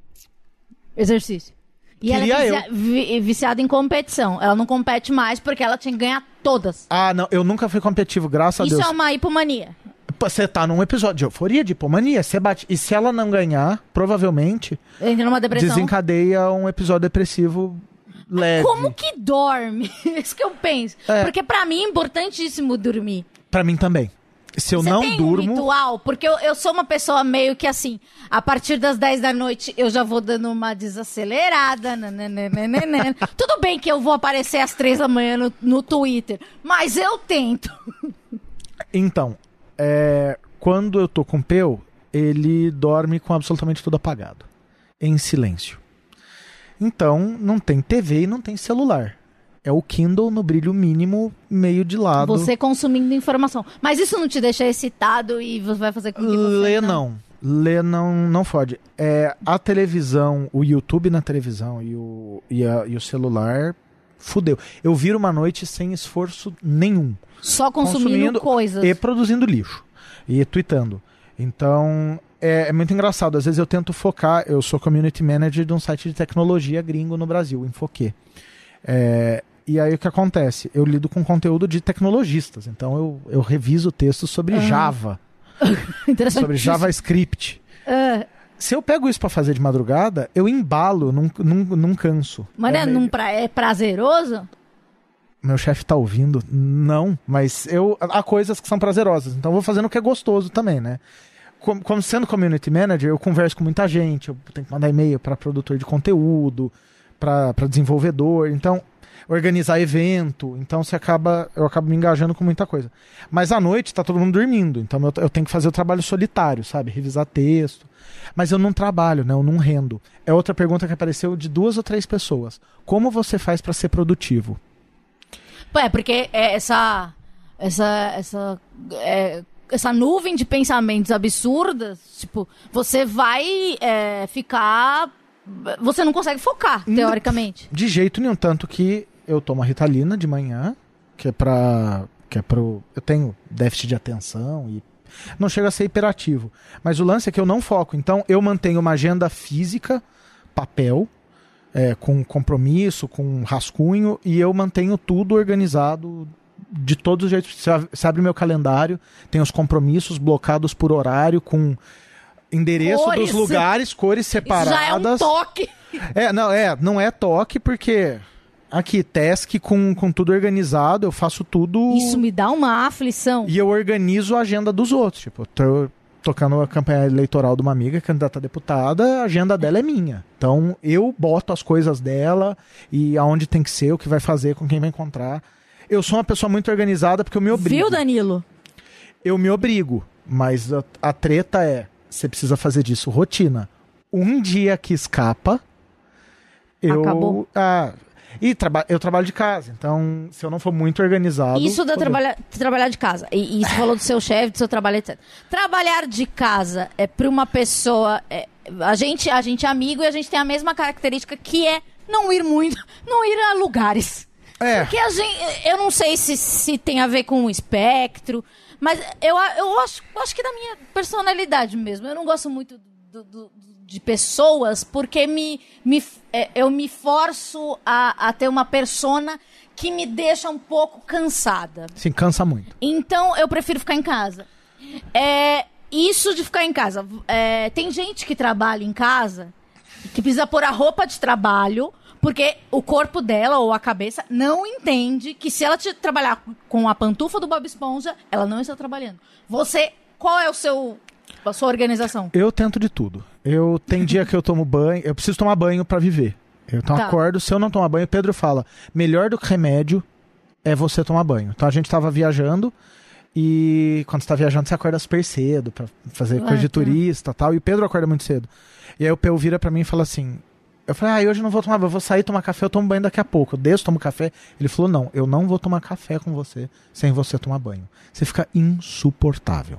exercício. E ela Queria é vicia- vi- viciada em competição. Ela não compete mais porque ela tinha que ganhar todas. Ah, não, eu nunca fui competitivo, graças Isso a é Deus. uma hipomania. Você tá num episódio de euforia, de hipomania, você bate. E se ela não ganhar, provavelmente Entra numa depressão. desencadeia um episódio depressivo leve. Como que dorme? Isso que eu penso. É. Porque pra mim é importantíssimo dormir. Pra mim também. Se eu Você não tem um durmo. ritual? Porque eu, eu sou uma pessoa meio que assim, a partir das 10 da noite eu já vou dando uma desacelerada. nananana. Tudo bem que eu vou aparecer às 3 da manhã no, no Twitter, mas eu tento. Então, é, quando eu tô com o Peu, ele dorme com absolutamente tudo apagado, em silêncio. Então, não tem TV e não tem celular. É o Kindle no brilho mínimo, meio de lado. Você consumindo informação. Mas isso não te deixa excitado e você vai fazer com que você Lê não. Lê não, não fode. É, a televisão, o YouTube na televisão e o, e, a- e o celular, fudeu. Eu viro uma noite sem esforço nenhum. Só consumindo, coisas. e produzindo lixo e tweetando. Então é, é muito engraçado. Às vezes eu tento focar. Eu sou community manager de um site de tecnologia gringo no Brasil, Enfoque. É, e aí o que acontece? Eu lido com conteúdo de tecnologistas. Então eu, eu reviso textos sobre Java, Interessante. sobre JavaScript. Ah, Se eu pego isso pra fazer de madrugada, eu embalo, não, não, não canso. mas É é, num pra- é prazeroso? Meu chefe tá ouvindo? Não, mas eu há coisas que são prazerosas, então eu vou fazendo o que é gostoso também, né? Como, como sendo community manager, eu converso com muita gente, eu tenho que mandar e-mail para produtor de conteúdo, para desenvolvedor. Então, organizar evento. Então, você acaba, eu acabo me engajando com muita coisa. Mas à noite tá todo mundo dormindo. Então, eu, eu tenho que fazer o trabalho solitário, sabe? Revisar texto. Mas eu não trabalho, né? Eu não rendo. É outra pergunta que apareceu de duas ou três pessoas. Como você faz para ser produtivo? É, porque é essa. Essa. Essa. é, essa nuvem de pensamentos absurdas, tipo, você vai é, ficar. Você não consegue focar, teoricamente. De jeito nenhum. Tanto que eu tomo a Ritalina de manhã, que é pra. Que é pro. Eu tenho déficit de atenção e. Não chega a ser hiperativo. Mas o lance é que eu não foco. Então eu mantenho uma agenda física, papel, é, com compromisso, com rascunho, e eu mantenho tudo organizado de todos os jeitos. Você ab- você abre meu calendário, tem os compromissos blocados por horário, com endereço Cores. dos lugares, cores Isso separadas. já é um toque. É, não, é, não é toque, porque aqui, task com, com tudo organizado, eu faço tudo Isso me dá uma aflição. e eu organizo a agenda dos outros. Tipo, tô tocando a campanha eleitoral de uma amiga, candidata a deputada, a agenda dela é minha. Então eu boto as coisas dela e aonde tem que ser, o que vai fazer, com quem vai encontrar. Eu sou uma pessoa muito organizada porque eu me obrigo. Viu, Danilo? Eu me obrigo, mas a, a treta é, você precisa fazer disso rotina. Um dia que escapa, eu Acabou. ah, e traba eu trabalho de casa, então se eu não for muito organizado, Isso da fodeu. trabalhar, de casa. E, e você falou do seu chefe, do seu trabalho, etc. Trabalhar de casa é para uma pessoa. é, a, gente, a gente é amigo e a gente tem a mesma característica que é não ir muito, não ir a lugares. É. Porque a gente. Eu não sei se, se tem a ver com o espectro, mas eu, eu acho, eu acho que da minha personalidade mesmo. Eu não gosto muito do- do- de pessoas porque me, me, é, eu me forço a, a ter uma persona que me deixa um pouco cansada. Sim, cansa muito. Então eu prefiro ficar em casa. É, isso de ficar em casa. é, tem gente que trabalha em casa que precisa pôr a roupa de trabalho porque o corpo dela ou a cabeça não entende que se ela te trabalhar com a pantufa do Bob Esponja, ela não está trabalhando. Você, qual é o seu a sua organização? Eu tento de tudo. Eu tem dia que eu tomo banho, eu preciso tomar banho pra viver. Eu então Tá. acordo, se eu não tomar banho, Pedro fala, melhor do que remédio é você tomar banho. Então a gente tava viajando e quando você tá viajando você acorda super cedo pra fazer Ah, coisa de tá. turista e tal, e o Pedro acorda muito cedo. E aí o Peu vira pra mim e fala assim, eu falei, ah, hoje eu não vou tomar banho, eu vou sair tomar café, eu tomo banho daqui a pouco. Eu desço, tomo café. Ele falou, não, eu não vou tomar café com você sem você tomar banho. Você fica insuportável.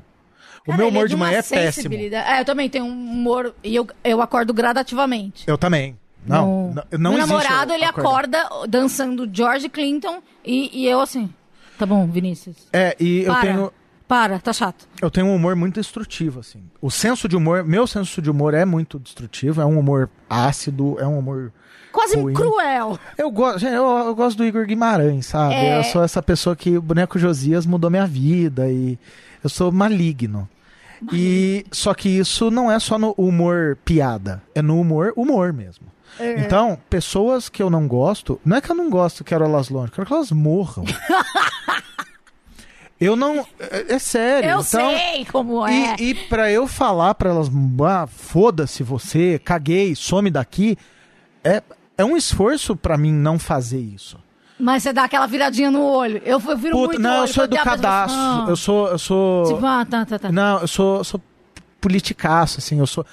O Cara, meu ele humor de uma manhã é péssimo. É, eu também tenho um humor e eu, eu acordo gradativamente. Eu também. Não, No- não, não Meu namorado, eu ele acordar. acorda dançando George Clinton e, e eu assim. Tá bom, Vinícius. É, e eu Para. tenho, Para, tá chato. eu tenho um humor muito destrutivo, assim. O senso de humor, meu senso de humor é muito destrutivo, é um humor ácido, é um humor... Quase Ruim. cruel. Eu gosto, eu, eu gosto do Igor Guimarães, sabe? É. Eu sou essa pessoa que o boneco Josias mudou minha vida e eu sou maligno. E só que isso não é só no humor piada, é no humor humor mesmo. É. Então, pessoas que eu não gosto, não é que eu não gosto, quero elas longe, quero que elas morram. eu não, é, é sério. Eu então, sei como é. e, e pra eu falar pra elas, ah, foda-se você, caguei, some daqui, é, é um esforço pra mim não fazer isso. Mas você dá aquela viradinha no olho. Eu, eu viro Puta, muito não, olho eu sou educadaço. pessoa. Eu sou, eu sou. Tipo, ah, tá, tá, tá. Não, eu sou, eu sou politicaço, assim, eu sou.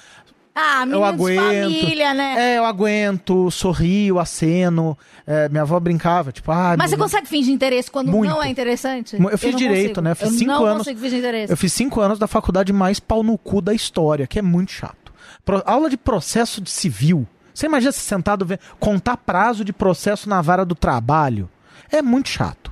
Ah, eu aguento. família, né? É, eu aguento, sorrio, aceno. É, minha avó brincava, tipo, ah. Mas você consegue fingir interesse quando Muito. não é interessante? Eu fiz não direito, consigo. né? Eu fiz eu cinco não anos- consigo fingir interesse. Eu fiz cinco anos da faculdade mais pau no cu da história, que é muito chato. Pro- aula de processo de civil. Você imagina se sentado contar prazo de processo na vara do trabalho? É muito chato.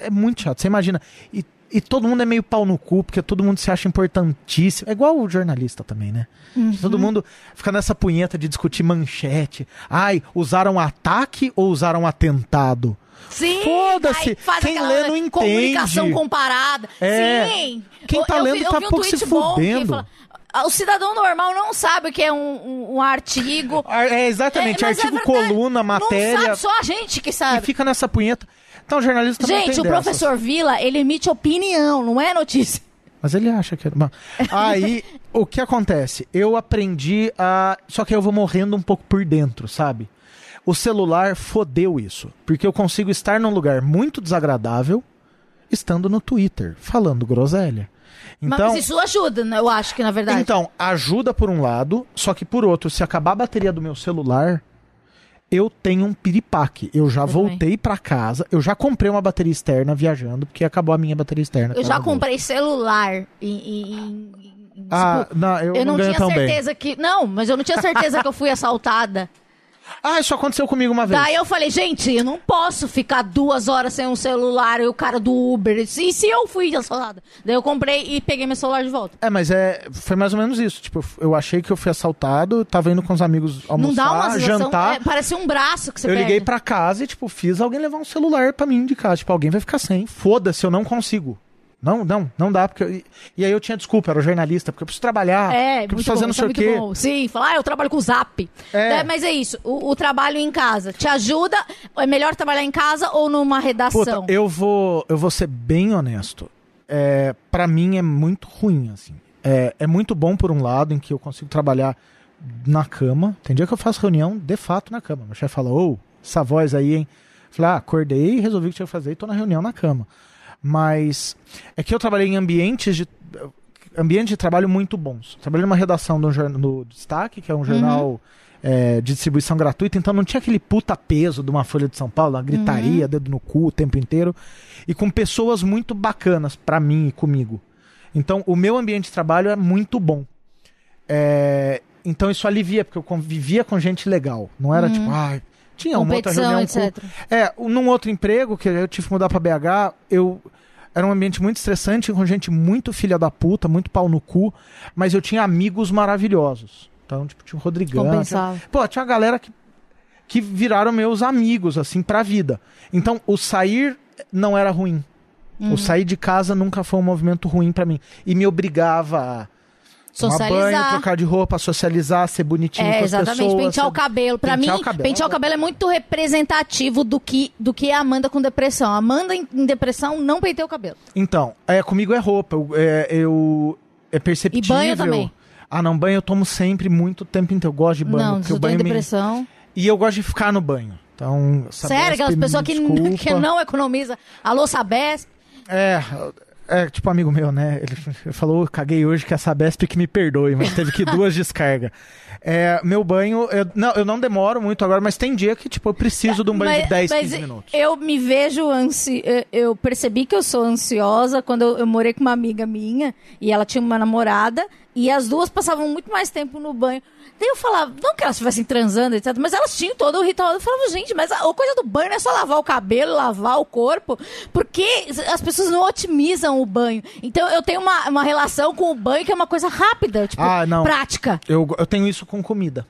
É muito chato. Você imagina. E, e todo mundo é meio pau no cu, porque todo mundo se acha importantíssimo. É igual o jornalista também, né? Uhum. Todo mundo fica nessa punheta de discutir manchete. Ai, usaram ataque ou usaram atentado? Sim! Foda-se! Quem lê não entende. Comunicação comparada. É. Sim! Quem tá Eu- lendo eu tá um pouco se fudendo. fala, "Ah, o cidadão normal não sabe o que é um, um- um artigo. Ar- É, exatamente. É, mas é artigo, verdade. coluna, matéria. Sabe, só a gente que E sabe. fica nessa punheta. Então, o jornalista Gente, o dessas. professor Vila, ele emite opinião, não é notícia. Mas ele acha que... Bom, Aí, o que acontece? Eu aprendi a... Só que eu vou morrendo um pouco por dentro, sabe? O celular fodeu isso. Porque eu consigo estar num lugar muito desagradável estando no Twitter, falando groselha. Então, Mas isso ajuda, né? eu acho que na verdade. então, ajuda por um lado, só que por outro, se acabar a bateria do meu celular, eu tenho um piripaque. Eu já Eu voltei pra casa, eu já comprei uma bateria externa viajando, porque acabou a minha bateria externa. eu já comprei celular em. Ah, tipo, não, eu, eu não, ganho tinha tão bem. certeza que. Não, mas eu não tinha certeza que eu fui assaltada. Ah, isso aconteceu comigo uma vez. Daí eu falei, gente, eu não posso ficar duas horas sem um celular e o cara do Uber. E se eu fui assaltada? Daí eu comprei e peguei meu celular de volta. É, mas é, foi mais ou menos isso. Tipo, eu achei que eu fui assaltado, tava indo com os amigos almoçar, não dá uma sensação. jantar. é, parece um braço que você eu perde. liguei pra casa e, tipo, fiz alguém levar um celular pra mim de casa. Tipo, alguém vai ficar sem. Foda-se, eu não consigo. Não, não, não dá. Porque eu- e, aí eu tinha desculpa, era jornalista, porque eu preciso trabalhar. É, porque eu preciso fazer não é sei o quê. bom. Sim, falar, ah, eu trabalho com o Zap. É. É, mas é isso, o, o trabalho em casa te ajuda? É melhor trabalhar em casa ou numa redação? Puta, eu vou, eu vou ser bem honesto. É, para mim é muito ruim, assim. É, é muito bom por um lado, em que eu consigo trabalhar na cama. Tem dia que eu faço reunião de fato na cama. Meu chefe fala, ô, essa voz aí, hein? Falei, ah, acordei, resolvi o que tinha que fazer e tô na reunião na cama. Mas é que eu trabalhei em ambientes de ambiente de trabalho muito bons. Trabalhei numa redação do, do Destaque, que é um jornal é, de distribuição gratuita, então não tinha aquele puta peso de uma Folha de São Paulo, uma gritaria, dedo no cu o tempo inteiro, e com pessoas muito bacanas pra mim e comigo. Então o meu ambiente de trabalho é muito bom. É, então isso alivia, porque eu convivia com gente legal. Não era tipo, ah, tinha uma outra reunião com, etc. é, num outro emprego, que eu tive que mudar pra BH, eu. Era um ambiente muito estressante, com gente muito filha da puta, muito pau no cu, mas eu tinha amigos maravilhosos. Então, tipo, tinha o Rodrigão. Tinha, pô, tinha uma galera que, que viraram meus amigos, assim, pra vida. Então, o sair não era ruim. Uhum. O sair de casa nunca foi um movimento ruim pra mim. E me obrigava a tomar Socializar. banho, trocar de roupa, socializar, ser bonitinho É, com as exatamente, pessoas. pentear o cabelo. Pra pentear mim, o cabelo. pentear o cabelo é muito representativo do que, do que é a Amanda com depressão. A Amanda em, em depressão não penteia o cabelo. Então, é, comigo é roupa. Eu, é, eu- é perceptível. E banho também? Ah, não, banho eu tomo sempre muito tempo inteiro. Eu gosto de banho. não, porque eu banho me... depressão. E eu gosto de ficar no banho. Então, Sério, Sabesp, aquelas me pessoas que, que não economiza. Alô, Sabesp. É, é tipo amigo meu, né? Ele, falou, caguei hoje que a Sabesp que me perdoe, mas teve que duas descargas. É, meu banho, eu não, eu não demoro muito agora, mas tem dia que, tipo, eu preciso de um banho de 10, 15 minutos. Eu me vejo ansi... eu- Eu percebi que eu sou ansiosa quando eu, eu morei com uma amiga minha e ela tinha uma namorada e as duas passavam muito mais tempo no banho. Daí eu falava, não que elas estivessem transando, etc., mas elas tinham todo o ritual. Eu falava, gente, mas a, a coisa do banho não é só lavar o cabelo, lavar o corpo, porque as pessoas não otimizam o banho. Então eu tenho uma, uma relação com o banho que é uma coisa rápida, tipo, Ah, não. prática. Eu, eu tenho isso com comida.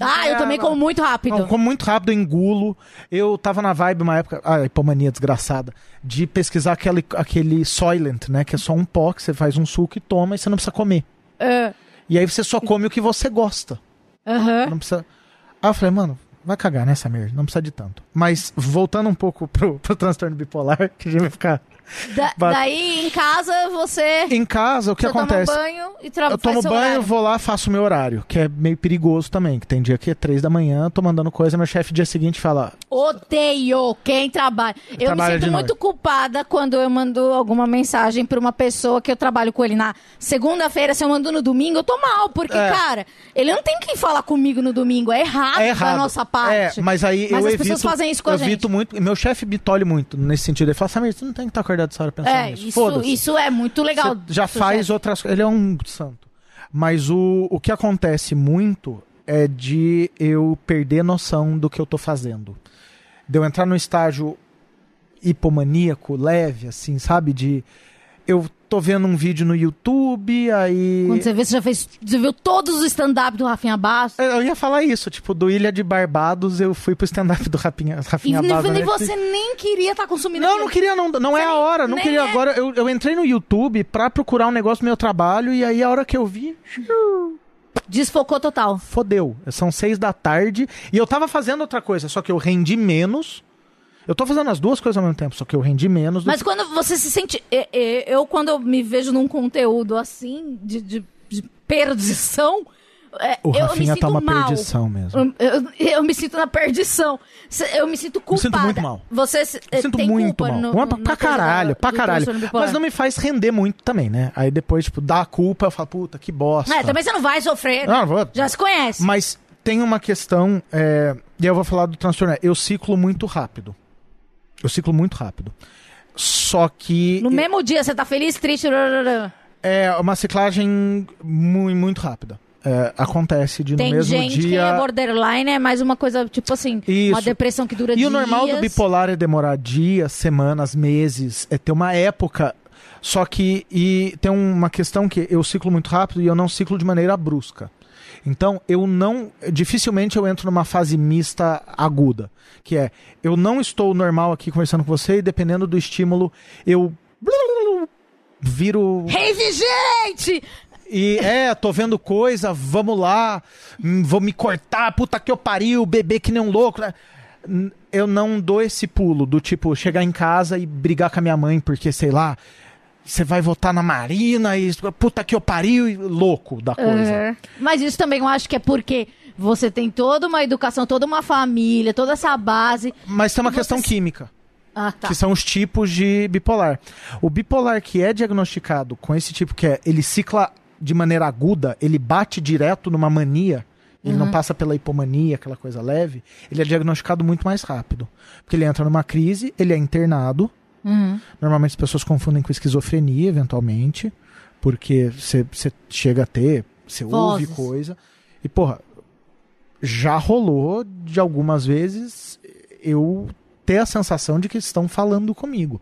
Ah, eu também como muito rápido. Não, como muito rápido, eu engulo. Eu tava na vibe uma época, ah, hipomania desgraçada, de pesquisar aquele, aquele Soylent, né? Que é só um pó que você faz um suco e toma e você não precisa comer. É. E aí você só come o que você gosta. Aham. Não precisa. Aí eu falei, mano, vai cagar nessa merda, não precisa de tanto. Mas voltando um pouco pro, pro transtorno bipolar, que a gente vai ficar. Da- Bate- daí em casa você, Em casa, o que acontece? toma banho e trabalha. Eu tomo banho, vou lá, faço o meu horário, que é meio perigoso também, que tem dia que é três da manhã, tô mandando coisa, meu chefe dia seguinte fala, Odeio quem trabalha. Eu me Trabalha sinto de muito noite. culpada quando eu mando alguma mensagem pra uma pessoa que eu trabalho com ele na segunda-feira. Se eu mando no domingo, eu tô mal. Porque, É. cara, ele não tem que falar comigo no domingo. É errado, é errado. da nossa parte. É, mas aí Mas eu as evito, pessoas fazem isso com a eu gente. evito muito, e meu chefe me tolhe muito nesse sentido, ele fala, Samir, você não tem que estar acordado essa hora pensando É, nisso, isso, isso é muito legal. Já faz chefe. outras coisas. Ele é um santo. Mas o, o que acontece muito é de eu perder noção do que eu tô fazendo. De eu entrar num estágio hipomaníaco, leve, assim, sabe? De. Eu tô vendo um vídeo no YouTube, aí. Quando você vê, você já fez. Você viu todos os stand-up do Rafinha Bastos. Eu ia falar isso, tipo, do Ilha de Barbados, eu fui pro stand-up do Rafinha, E, Rafinha Bastos. e né? você nem queria estar consumindo Não, aquilo. não queria, não, não é Você a nem- hora, não queria. é. Agora eu, eu entrei no YouTube pra procurar um negócio do meu trabalho e aí a hora que eu vi, Desfocou total. fodeu. São seis da tarde e eu tava fazendo outra coisa, só que eu rendi menos. Eu tô fazendo as duas coisas ao mesmo tempo, só que eu rendi menos. Mas quando você se sente. Eu, quando eu me vejo num conteúdo assim, de, de, de perdição, é, O eu me Rafinha sinto tá uma mal. perdição mesmo. Eu, eu- eu me sinto na perdição. Eu me sinto culpada. sinto muito mal. Você se- sinto tem muito culpa mal. no, pra caralho, pra caralho. Mas não me faz render muito também, né? Aí depois, tipo, dá a culpa, eu falo, puta, que bosta. É, também você não vai sofrer. né? Não, vou- Já se conhece. Mas tem uma questão, é, e eu vou falar do transtorno. Eu ciclo muito rápido. Eu ciclo muito rápido. Só que No mesmo dia, você tá feliz, triste. é uma ciclagem muito, muito rápida. É, acontece de no Tem mesmo gente que dia. é borderline, é mais uma coisa, tipo assim, Isso. uma depressão que dura E dias. o normal do bipolar é demorar dias, semanas, meses, é ter uma época. Só que e tem uma questão que eu ciclo muito rápido e eu não ciclo de maneira brusca. Então, eu não. Dificilmente eu entro numa fase mista aguda. Que é, eu não estou normal aqui conversando com você e dependendo do estímulo, eu. Viro. Rave, gente! E é, tô vendo coisa, vamos lá, vou me cortar, puta que eu pariu, beber que nem um louco. né? Eu não dou esse pulo do tipo chegar em casa e brigar com a minha mãe porque, sei lá, você vai votar na Marina e puta que eu pariu, e louco da coisa. Uhum. Mas isso também eu acho que é porque você tem toda uma educação, toda uma família, toda essa base. Mas tem uma questão você- química. Ah, tá. que são os tipos de bipolar. O bipolar que é diagnosticado com esse tipo que é, ele cicla de maneira aguda, ele bate direto numa mania, ele não passa pela hipomania, aquela coisa leve, ele é diagnosticado muito mais rápido. Porque ele entra numa crise, ele é internado, Uhum. Normalmente as pessoas confundem com esquizofrenia, eventualmente, porque você chega a ter, você ouve coisa. E, porra, já rolou de algumas vezes eu ter a sensação de que estão falando comigo.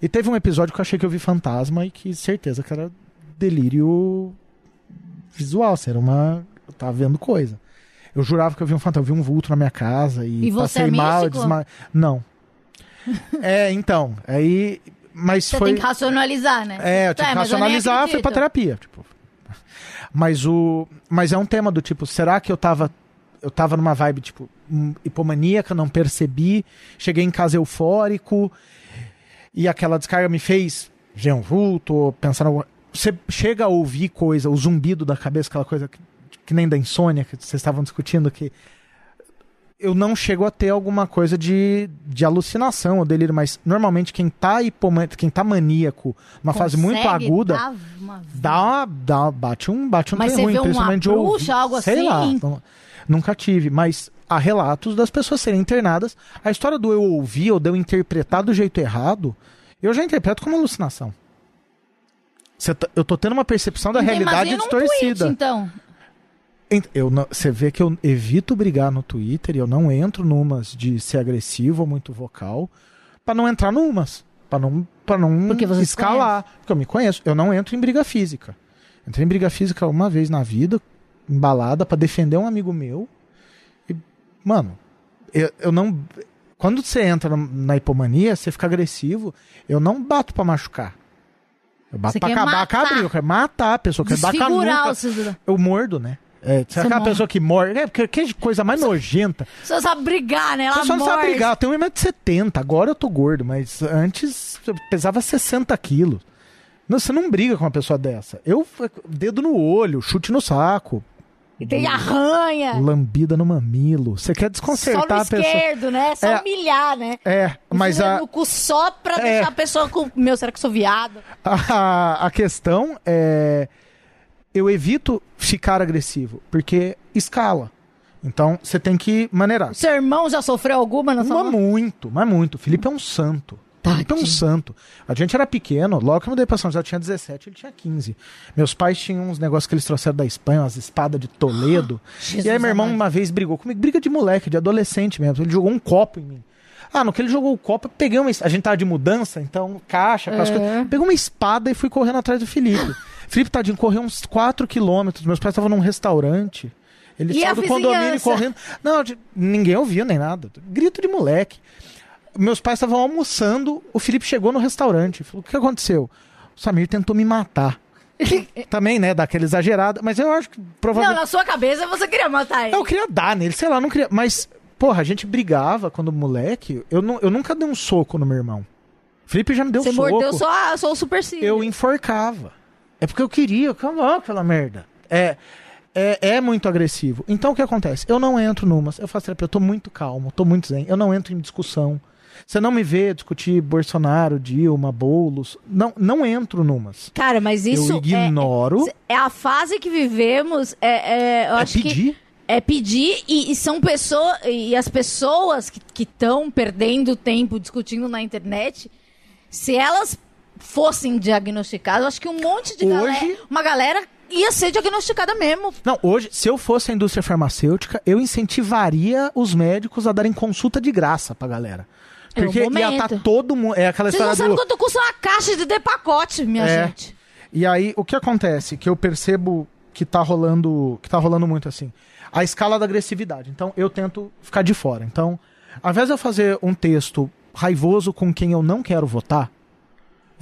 E teve um episódio que eu achei que eu vi fantasma e que certeza que era delírio visual, assim, era uma. Eu tava vendo coisa. Eu jurava que eu vi um fantasma, eu vi um vulto na minha casa e, E você passei é mal, desma... Não. é, então, aí. Mas Você foi. tem que racionalizar, né? É, eu tive Tá, que mas eu nem racionalizar, fui pra terapia. Tipo. Mas o. Mas é um tema do tipo, será que eu tava. Eu tava numa vibe, tipo, hum, hipomaníaca, não percebi. Cheguei em casa eufórico. E aquela descarga me fez ver um vulto, pensar no. Você chega a ouvir coisa, o zumbido da cabeça, aquela coisa que, que nem da insônia que vocês estavam discutindo que eu não chego a ter alguma coisa de, de alucinação ou delírio, mas normalmente quem tá hipomânico, quem tá maníaco, numa fase muito Consegue aguda, uma- dá, uma- dá bate um bate um Mas trem ruim, uma principalmente de bruxa, algo Sei assim? lá, não- nunca tive, mas há relatos das pessoas serem internadas. A história do eu ouvir ou de eu interpretar do jeito errado, eu já interpreto como alucinação. Tá- eu tô tendo uma percepção da Então, realidade imagina um distorcida. tweet, então. Eu Você vê que eu evito brigar no Twitter e eu não entro numas de ser agressivo ou muito vocal pra não entrar numas. Pra não, pra não Porque escalar. Porque eu me conheço. Eu não entro em briga física. Entrei em briga física uma vez na vida, embalada, pra defender um amigo meu. E, mano, eu, eu não. Quando você entra na- hipomania, você fica agressivo. Eu não bato pra machucar. Eu bato Você pra acabar matar. a briga. Eu quero matar a pessoa. Eu quero dar com a Desfigurar nuca o cidadão. eu mordo, né? É, você Você é aquela morde. pessoa que morde. É, porque que coisa mais nojenta. Você sabe brigar, né? Ela pessoa não sabe brigar. Eu tenho 1,70m, agora eu tô gordo, mas antes eu pesava 60 quilos. Não, você não briga com uma pessoa dessa. Eu, dedo no olho, chute no saco, E tem arranha. lambida no mamilo. Você quer Só desconcertar no a pessoa. esquerdo, né? Só É. humilhar, né? É, mas a, no cu só pra É. deixar a pessoa com... Meu, será que eu sou viado? a, a questão é. Eu evito ficar agressivo, porque escala. Então você tem que maneirar. Seu irmão já sofreu alguma na sua Mas muito, mas muito. O Felipe é um santo. Felipe é um santo. A gente era pequeno, logo que eu mudei pra São José, eu tinha 17, ele tinha 15. Meus pais tinham uns negócios que eles trouxeram da Espanha, umas espadas de Toledo. Jesus e aí meu irmão amado. uma vez brigou comigo, briga de moleque, de adolescente mesmo. Ele jogou um copo em mim. Ah, no que ele jogou o copo, eu peguei uma. A gente tava de mudança, então, caixa, É. coisas. Peguei uma espada e fui correndo atrás do Felipe. Felipe, tadinho, correu uns 4 quilômetros. Meus pais estavam num restaurante. Ele E saiu do condomínio correndo. Não, ninguém ouviu nem nada. Grito de moleque. Meus pais estavam almoçando, o Felipe chegou no restaurante. Falou: o que aconteceu? O Samir tentou me matar. Também, né? Daquela exagerada. Mas eu acho que Não, provavelmente. na sua cabeça você queria matar ele. Eu queria dar nele, sei lá, não queria. Mas, porra, a gente brigava quando moleque. Eu, não, eu nunca dei um soco no meu irmão. Felipe já me deu Você um soco. mordeu só, só o supercílio. Eu enforcava. É porque eu queria, calma, aquela merda. É, é, é muito agressivo. Então o que acontece? Eu não entro numas, eu faço terapia, eu tô muito calmo, tô muito zen, eu não entro em discussão. Você não me vê discutir Bolsonaro, Dilma, Boulos. Não, não entro numas. Cara, mas isso eu ignoro. É, é a fase que vivemos. É, é, eu É, acho que pedir. é pedir e, e são pessoas e as pessoas que estão perdendo tempo discutindo na internet, se elas fossem diagnosticadas, eu acho que um monte de Hoje- galera, uma galera ia ser diagnosticada mesmo. Não, hoje, se eu fosse a indústria farmacêutica, eu incentivaria os médicos a darem consulta de graça pra galera. É o Porque ia estar todo mundo. É aquela Vocês não história sabem do. quanto custa uma caixa de depacote, minha É. gente. E aí, o que acontece? Que eu percebo que tá rolando. Que tá rolando muito assim. A escala da agressividade. Então, eu tento ficar de fora. Então, ao invés de eu fazer um texto raivoso com quem eu não quero votar,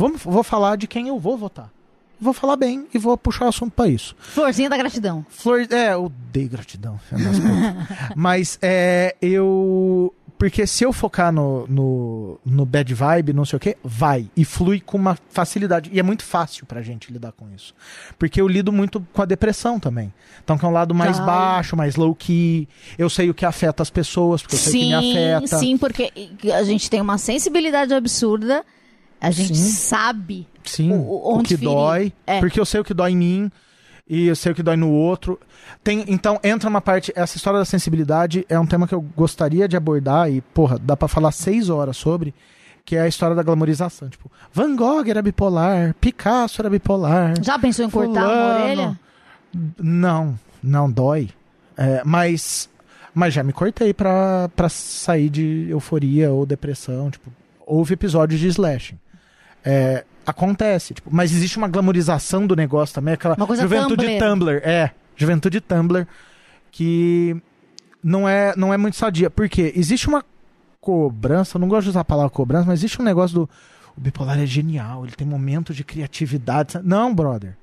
vamos, vou falar de quem eu vou votar. Vou falar bem e vou puxar o assunto pra isso. Florzinha da gratidão. Flor, é, eu odeio gratidão. putas. Mas é, eu. Porque se eu focar no, no, no bad vibe, não sei o que, vai. E flui com uma facilidade. E é muito fácil pra gente lidar com isso. Porque eu lido muito com a depressão também. Então, que é um lado mais Ai. baixo, mais low key. Eu sei o que afeta as pessoas, porque eu sei o que me afeta. sim, porque a gente tem uma sensibilidade absurda. A gente Sim. sabe Sim, O- o, que ferir. dói. É. Porque eu sei o que dói em mim e eu sei o que dói no outro. Tem, então, entra uma parte. Essa história da sensibilidade é um tema que eu gostaria de abordar e, porra, dá pra falar seis horas sobre. Que é a história da glamorização. Tipo, Van Gogh era bipolar, Picasso era bipolar. Já pensou em cortar Fulano. orelha? Não, não dói. É, mas, mas já me cortei pra, pra sair de euforia ou depressão. Tipo, houve episódios de slashing. É, acontece, tipo, mas existe uma glamorização do negócio também, aquela Uma coisa juventude Tumblr. Tumblr. É, juventude Tumblr que não é, não é muito sadia. Porque existe uma cobrança, eu não gosto de usar a palavra cobrança, mas existe um negócio do o bipolar é genial, ele tem momentos de criatividade. Não, brother.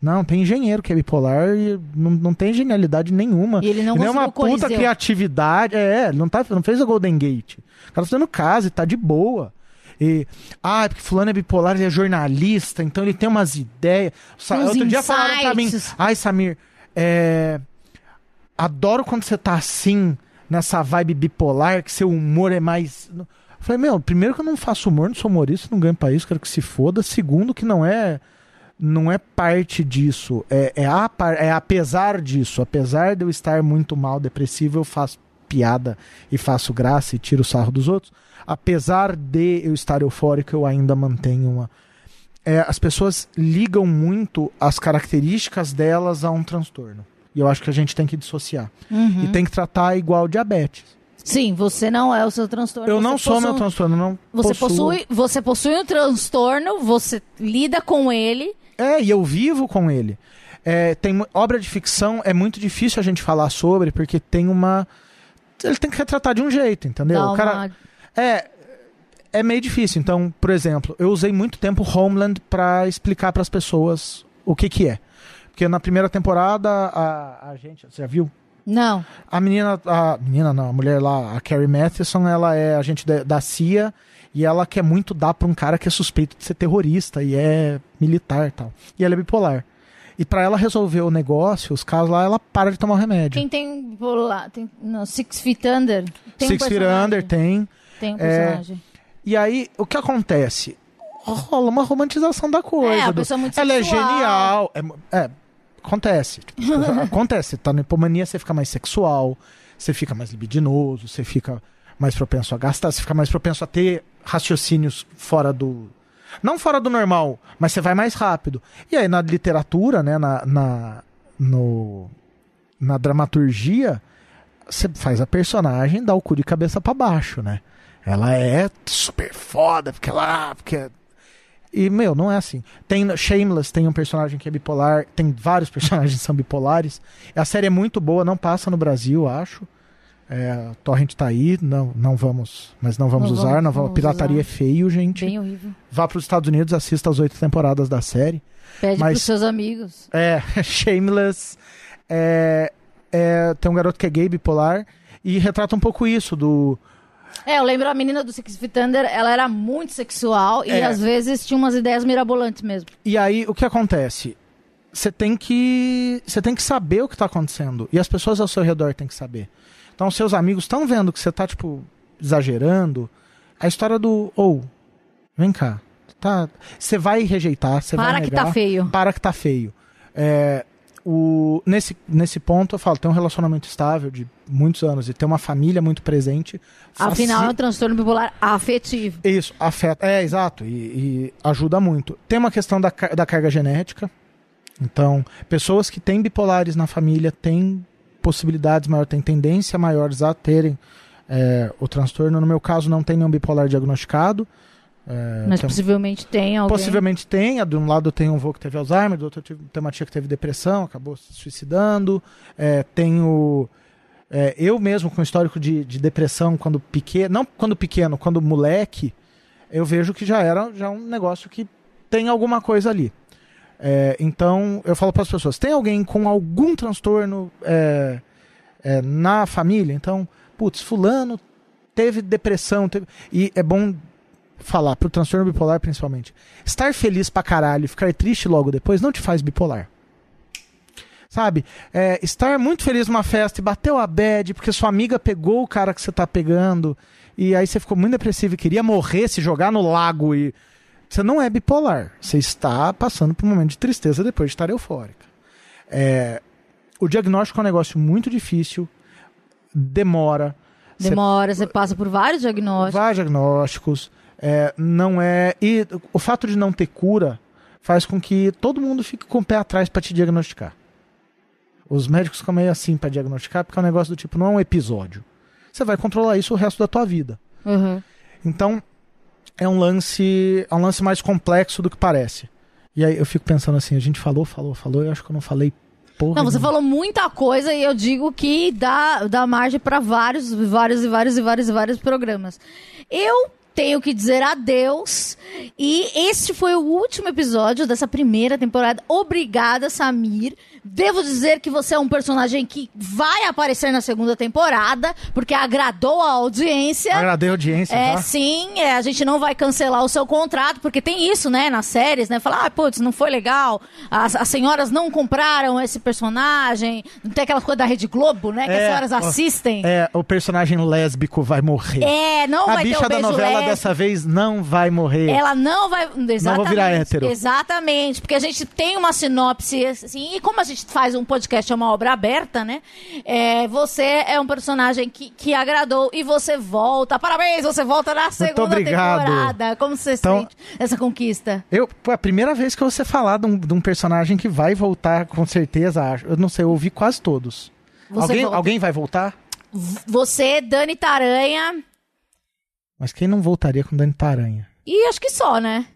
Não, tem engenheiro que é bipolar e não, não tem genialidade nenhuma. E ele não nem é uma puta criatividade. É, não, tá, não fez a Golden Gate. O cara tá fazendo casa e tá de boa. E, ah, é porque fulano é bipolar, ele é jornalista, então ele tem umas ideias. Sa- Outro dia falaram pra mim, insights. ai, Samir, é, adoro quando você tá assim, nessa vibe bipolar, que seu humor é mais... Eu falei, meu, primeiro que eu não faço humor, não sou humorista, não ganho pra isso, quero que se foda. Segundo que não é não é parte disso, é, é, a, é apesar disso, apesar de eu estar muito mal, depressivo, eu faço piada e faço graça e tiro o sarro dos outros. Apesar de eu estar eufórico, eu ainda mantenho uma. É, as pessoas ligam muito as características delas a um transtorno. E eu acho que a gente tem que dissociar. Uhum. E tem que tratar igual diabetes. Sim, você não é o seu transtorno. Eu não sou meu transtorno, não Você possuo. possui, você possui um transtorno, você lida com ele. É, e eu vivo com ele. É, tem obra de ficção é muito difícil a gente falar sobre porque tem uma ele tem que retratar de um jeito, entendeu? dá O cara uma- é é meio difícil. Então, por exemplo, eu usei muito tempo Homeland pra explicar pras pessoas o que que é. Porque na primeira temporada a, a gente, você já viu? Não. A menina, a menina não, a mulher lá, a Carrie Matheson, ela é agente da, da CIA e ela quer muito dar pra um cara que é suspeito de ser terrorista e é militar e tal. E ela é bipolar. E pra ela resolver o negócio, os casos lá, ela para de tomar o remédio. Quem tem lá? Tem, não, Six Feet Under? Tem um Six Feet. Under tem. Tem um É, personagem. E aí, o que acontece? Rola uma romantização da coisa. É, a do- pessoa é muito ela sexual. é genial. É, é, acontece. Tipo, acontece. Você tá na hipomania, você fica mais sexual, você fica mais libidinoso, você fica mais propenso a gastar, você fica mais propenso a ter raciocínios fora do. Não fora do normal, mas você vai mais rápido. E aí, na literatura, né, na, na, no, na dramaturgia, você faz a personagem dar o cu de cabeça pra baixo, né? Ela é super foda, porque ela. Porque... E, meu, não é assim. Tem Shameless, tem um personagem que é bipolar, tem vários personagens que são bipolares. A série é muito boa, não passa no Brasil, acho. É, Torrent tá aí, não, não vamos, mas não vamos Não usar, vamos- não vamos, pirataria usar. é feio, gente. Bem horrível. Vá para os Estados Unidos, assista as oito temporadas da série. Pede Mas- pros seus amigos. É, Shameless. É, é, tem um garoto que é gay bipolar e retrata um pouco isso do. É, eu lembro a menina do Six Feet Under, ela era muito sexual e É. às vezes tinha umas ideias mirabolantes mesmo. E aí o que acontece? você tem que você tem que saber o que está acontecendo e as pessoas ao seu redor têm que saber. Então seus amigos estão vendo que você está tipo exagerando. A história do ou vem cá, tá? Você vai rejeitar, você vai Para que negar, tá feio. Para que tá feio. É, o, nesse, nesse ponto, eu falo, ter um relacionamento estável de muitos anos e ter uma família muito presente. Afinal, é faci- um transtorno bipolar afetivo. Isso, afeta. É, exato, e, e ajuda muito. Tem uma questão da, da carga genética. Então, pessoas que têm bipolares na família têm possibilidades maiores, têm tendência maiores a terem é, o transtorno. No meu caso, não tem nenhum bipolar diagnosticado. É, Mas tem- possivelmente tem alguém. Possivelmente tenha. De um lado tenho um avô que teve Alzheimer, do outro tenho uma tia que teve depressão, acabou se suicidando. É, tenho. é, eu mesmo com histórico de, de depressão quando pequeno, não quando pequeno, quando moleque, eu vejo que já era já um negócio que tem alguma coisa ali. É, então eu falo para as pessoas: tem alguém com algum transtorno é, é, na família? Então, putz, fulano teve depressão, teve... e é bom falar pro transtorno bipolar principalmente. Estar feliz pra caralho e ficar triste logo depois não te faz bipolar. Sabe? É, estar muito feliz numa festa e bateu a bad porque sua amiga pegou o cara que você tá pegando e aí você ficou muito depressivo e queria morrer, se jogar no lago e. Você não é bipolar. Você está passando por um momento de tristeza depois de estar eufórica. É, o diagnóstico é um negócio muito difícil, demora. Você Demora, você passa por vários diagnósticos. vários diagnósticos. É, não é. E o fato de não ter cura faz com que todo mundo fique com o pé atrás para te diagnosticar. Os médicos ficam meio assim para diagnosticar, porque é um negócio do tipo, não é um episódio. Você vai controlar isso o resto da tua vida. Uhum. Então, é um lance, é um lance mais complexo do que parece. E aí eu fico pensando assim, a gente falou, falou, falou, eu acho que eu não falei porra. Não, você falou muita coisa e eu digo que dá, dá margem para vários, vários e vários e vários e vários programas. Eu tenho que dizer adeus e este foi o último episódio dessa primeira temporada. Obrigada, Samir. Devo dizer que você é um personagem que vai aparecer na segunda temporada, porque agradou a audiência. Agradei a audiência, É, tá? sim, é, a gente não vai cancelar o seu contrato, porque tem isso, né, nas séries, né? Falar, ah, putz, não foi legal, as, as senhoras não compraram esse personagem, não tem aquela coisa da Rede Globo, né, que as É, senhoras ó, assistem. É, o personagem lésbico vai morrer. É, não a vai ter bicha o da novela lésbico. dessa vez não vai morrer. Ela não vai. Exatamente. vou virar hétero. Exatamente. Porque a gente tem uma sinopse, assim, e como a gente faz um podcast, é uma obra aberta, né? É, você é um personagem que, que agradou e você volta. Parabéns, você volta na segunda temporada. Como você Então- sente essa conquista? Eu, pô, a primeira vez que você falar de um, de um personagem que vai voltar, com certeza, acho. Eu não sei, eu ouvi quase todos. Você Alguém, volta. alguém vai voltar? Você, Dani Taranha. Mas quem não voltaria com Dani Taranha? E acho que só, né?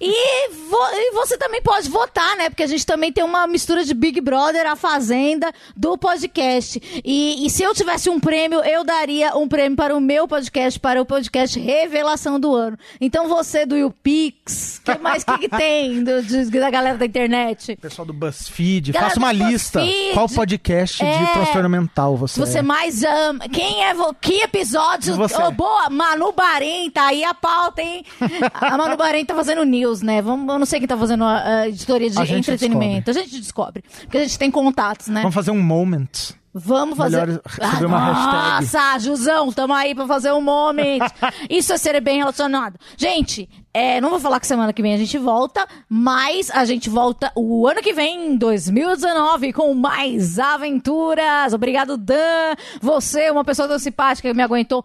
E, vo- e você também pode votar, né? Porque a gente também tem uma mistura de Big Brother, a Fazenda, do podcast. E, e se eu tivesse um prêmio, eu daria um prêmio para o meu podcast, para o podcast Revelação do Ano. Então você do YouPix, que mais que, que tem do- de- da galera da internet? Pessoal do BuzzFeed, Galera faça uma lista. BuzzFeed. Qual podcast É. de transtorno mental você, Você é? mais ama. Quem é. Que episódio? Você. Ô, boa, Manu Bahrein, tá aí a pauta, hein? A Manu Bahrein tá fazendo news, né? Vamos, eu não sei quem tá fazendo a, a editoria de A entretenimento. A gente descobre. Porque a gente tem contatos, né? Vamos fazer um moment. Vamos fazer. Melhor receber uma hashtag. Nossa, Jusão, tamo aí pra fazer um moment. Isso é ser bem relacionado. Gente, é, não vou falar que semana que vem a gente volta, mas a gente volta o ano que vem, em 2019, com mais aventuras. Obrigado, Dan. Você, uma pessoa tão simpática que me aguentou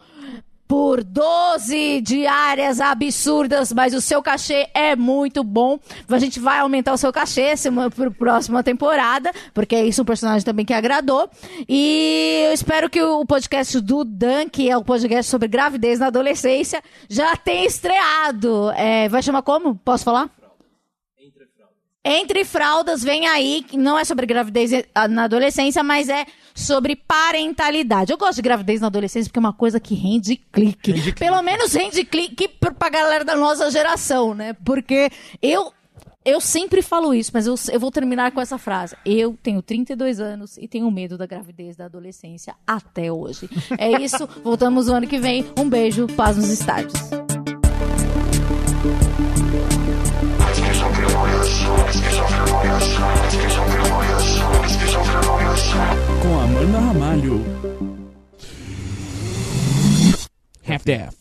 por 12 diárias absurdas, mas o seu cachê é muito bom. A gente vai aumentar o seu cachê para próxima temporada, porque é isso um personagem também que agradou. E eu espero que o podcast do Dan, que é o podcast sobre gravidez na adolescência, já tenha estreado. É, vai chamar como? Posso falar? Entre Fraldas vem aí, não é sobre gravidez na adolescência, mas é sobre parentalidade. Eu gosto de gravidez na adolescência porque é uma coisa que rende clique. Rende clique. Pelo menos rende clique pra pra galera da nossa geração, né? Porque eu. Eu sempre falo isso, mas eu, eu vou terminar com essa frase. Eu tenho 32 anos e tenho medo da gravidez da adolescência até hoje. É isso. Voltamos no ano que vem. Um beijo, paz nos estádios. Esquizofrenóias. Amanda Ramalho. Half-Death.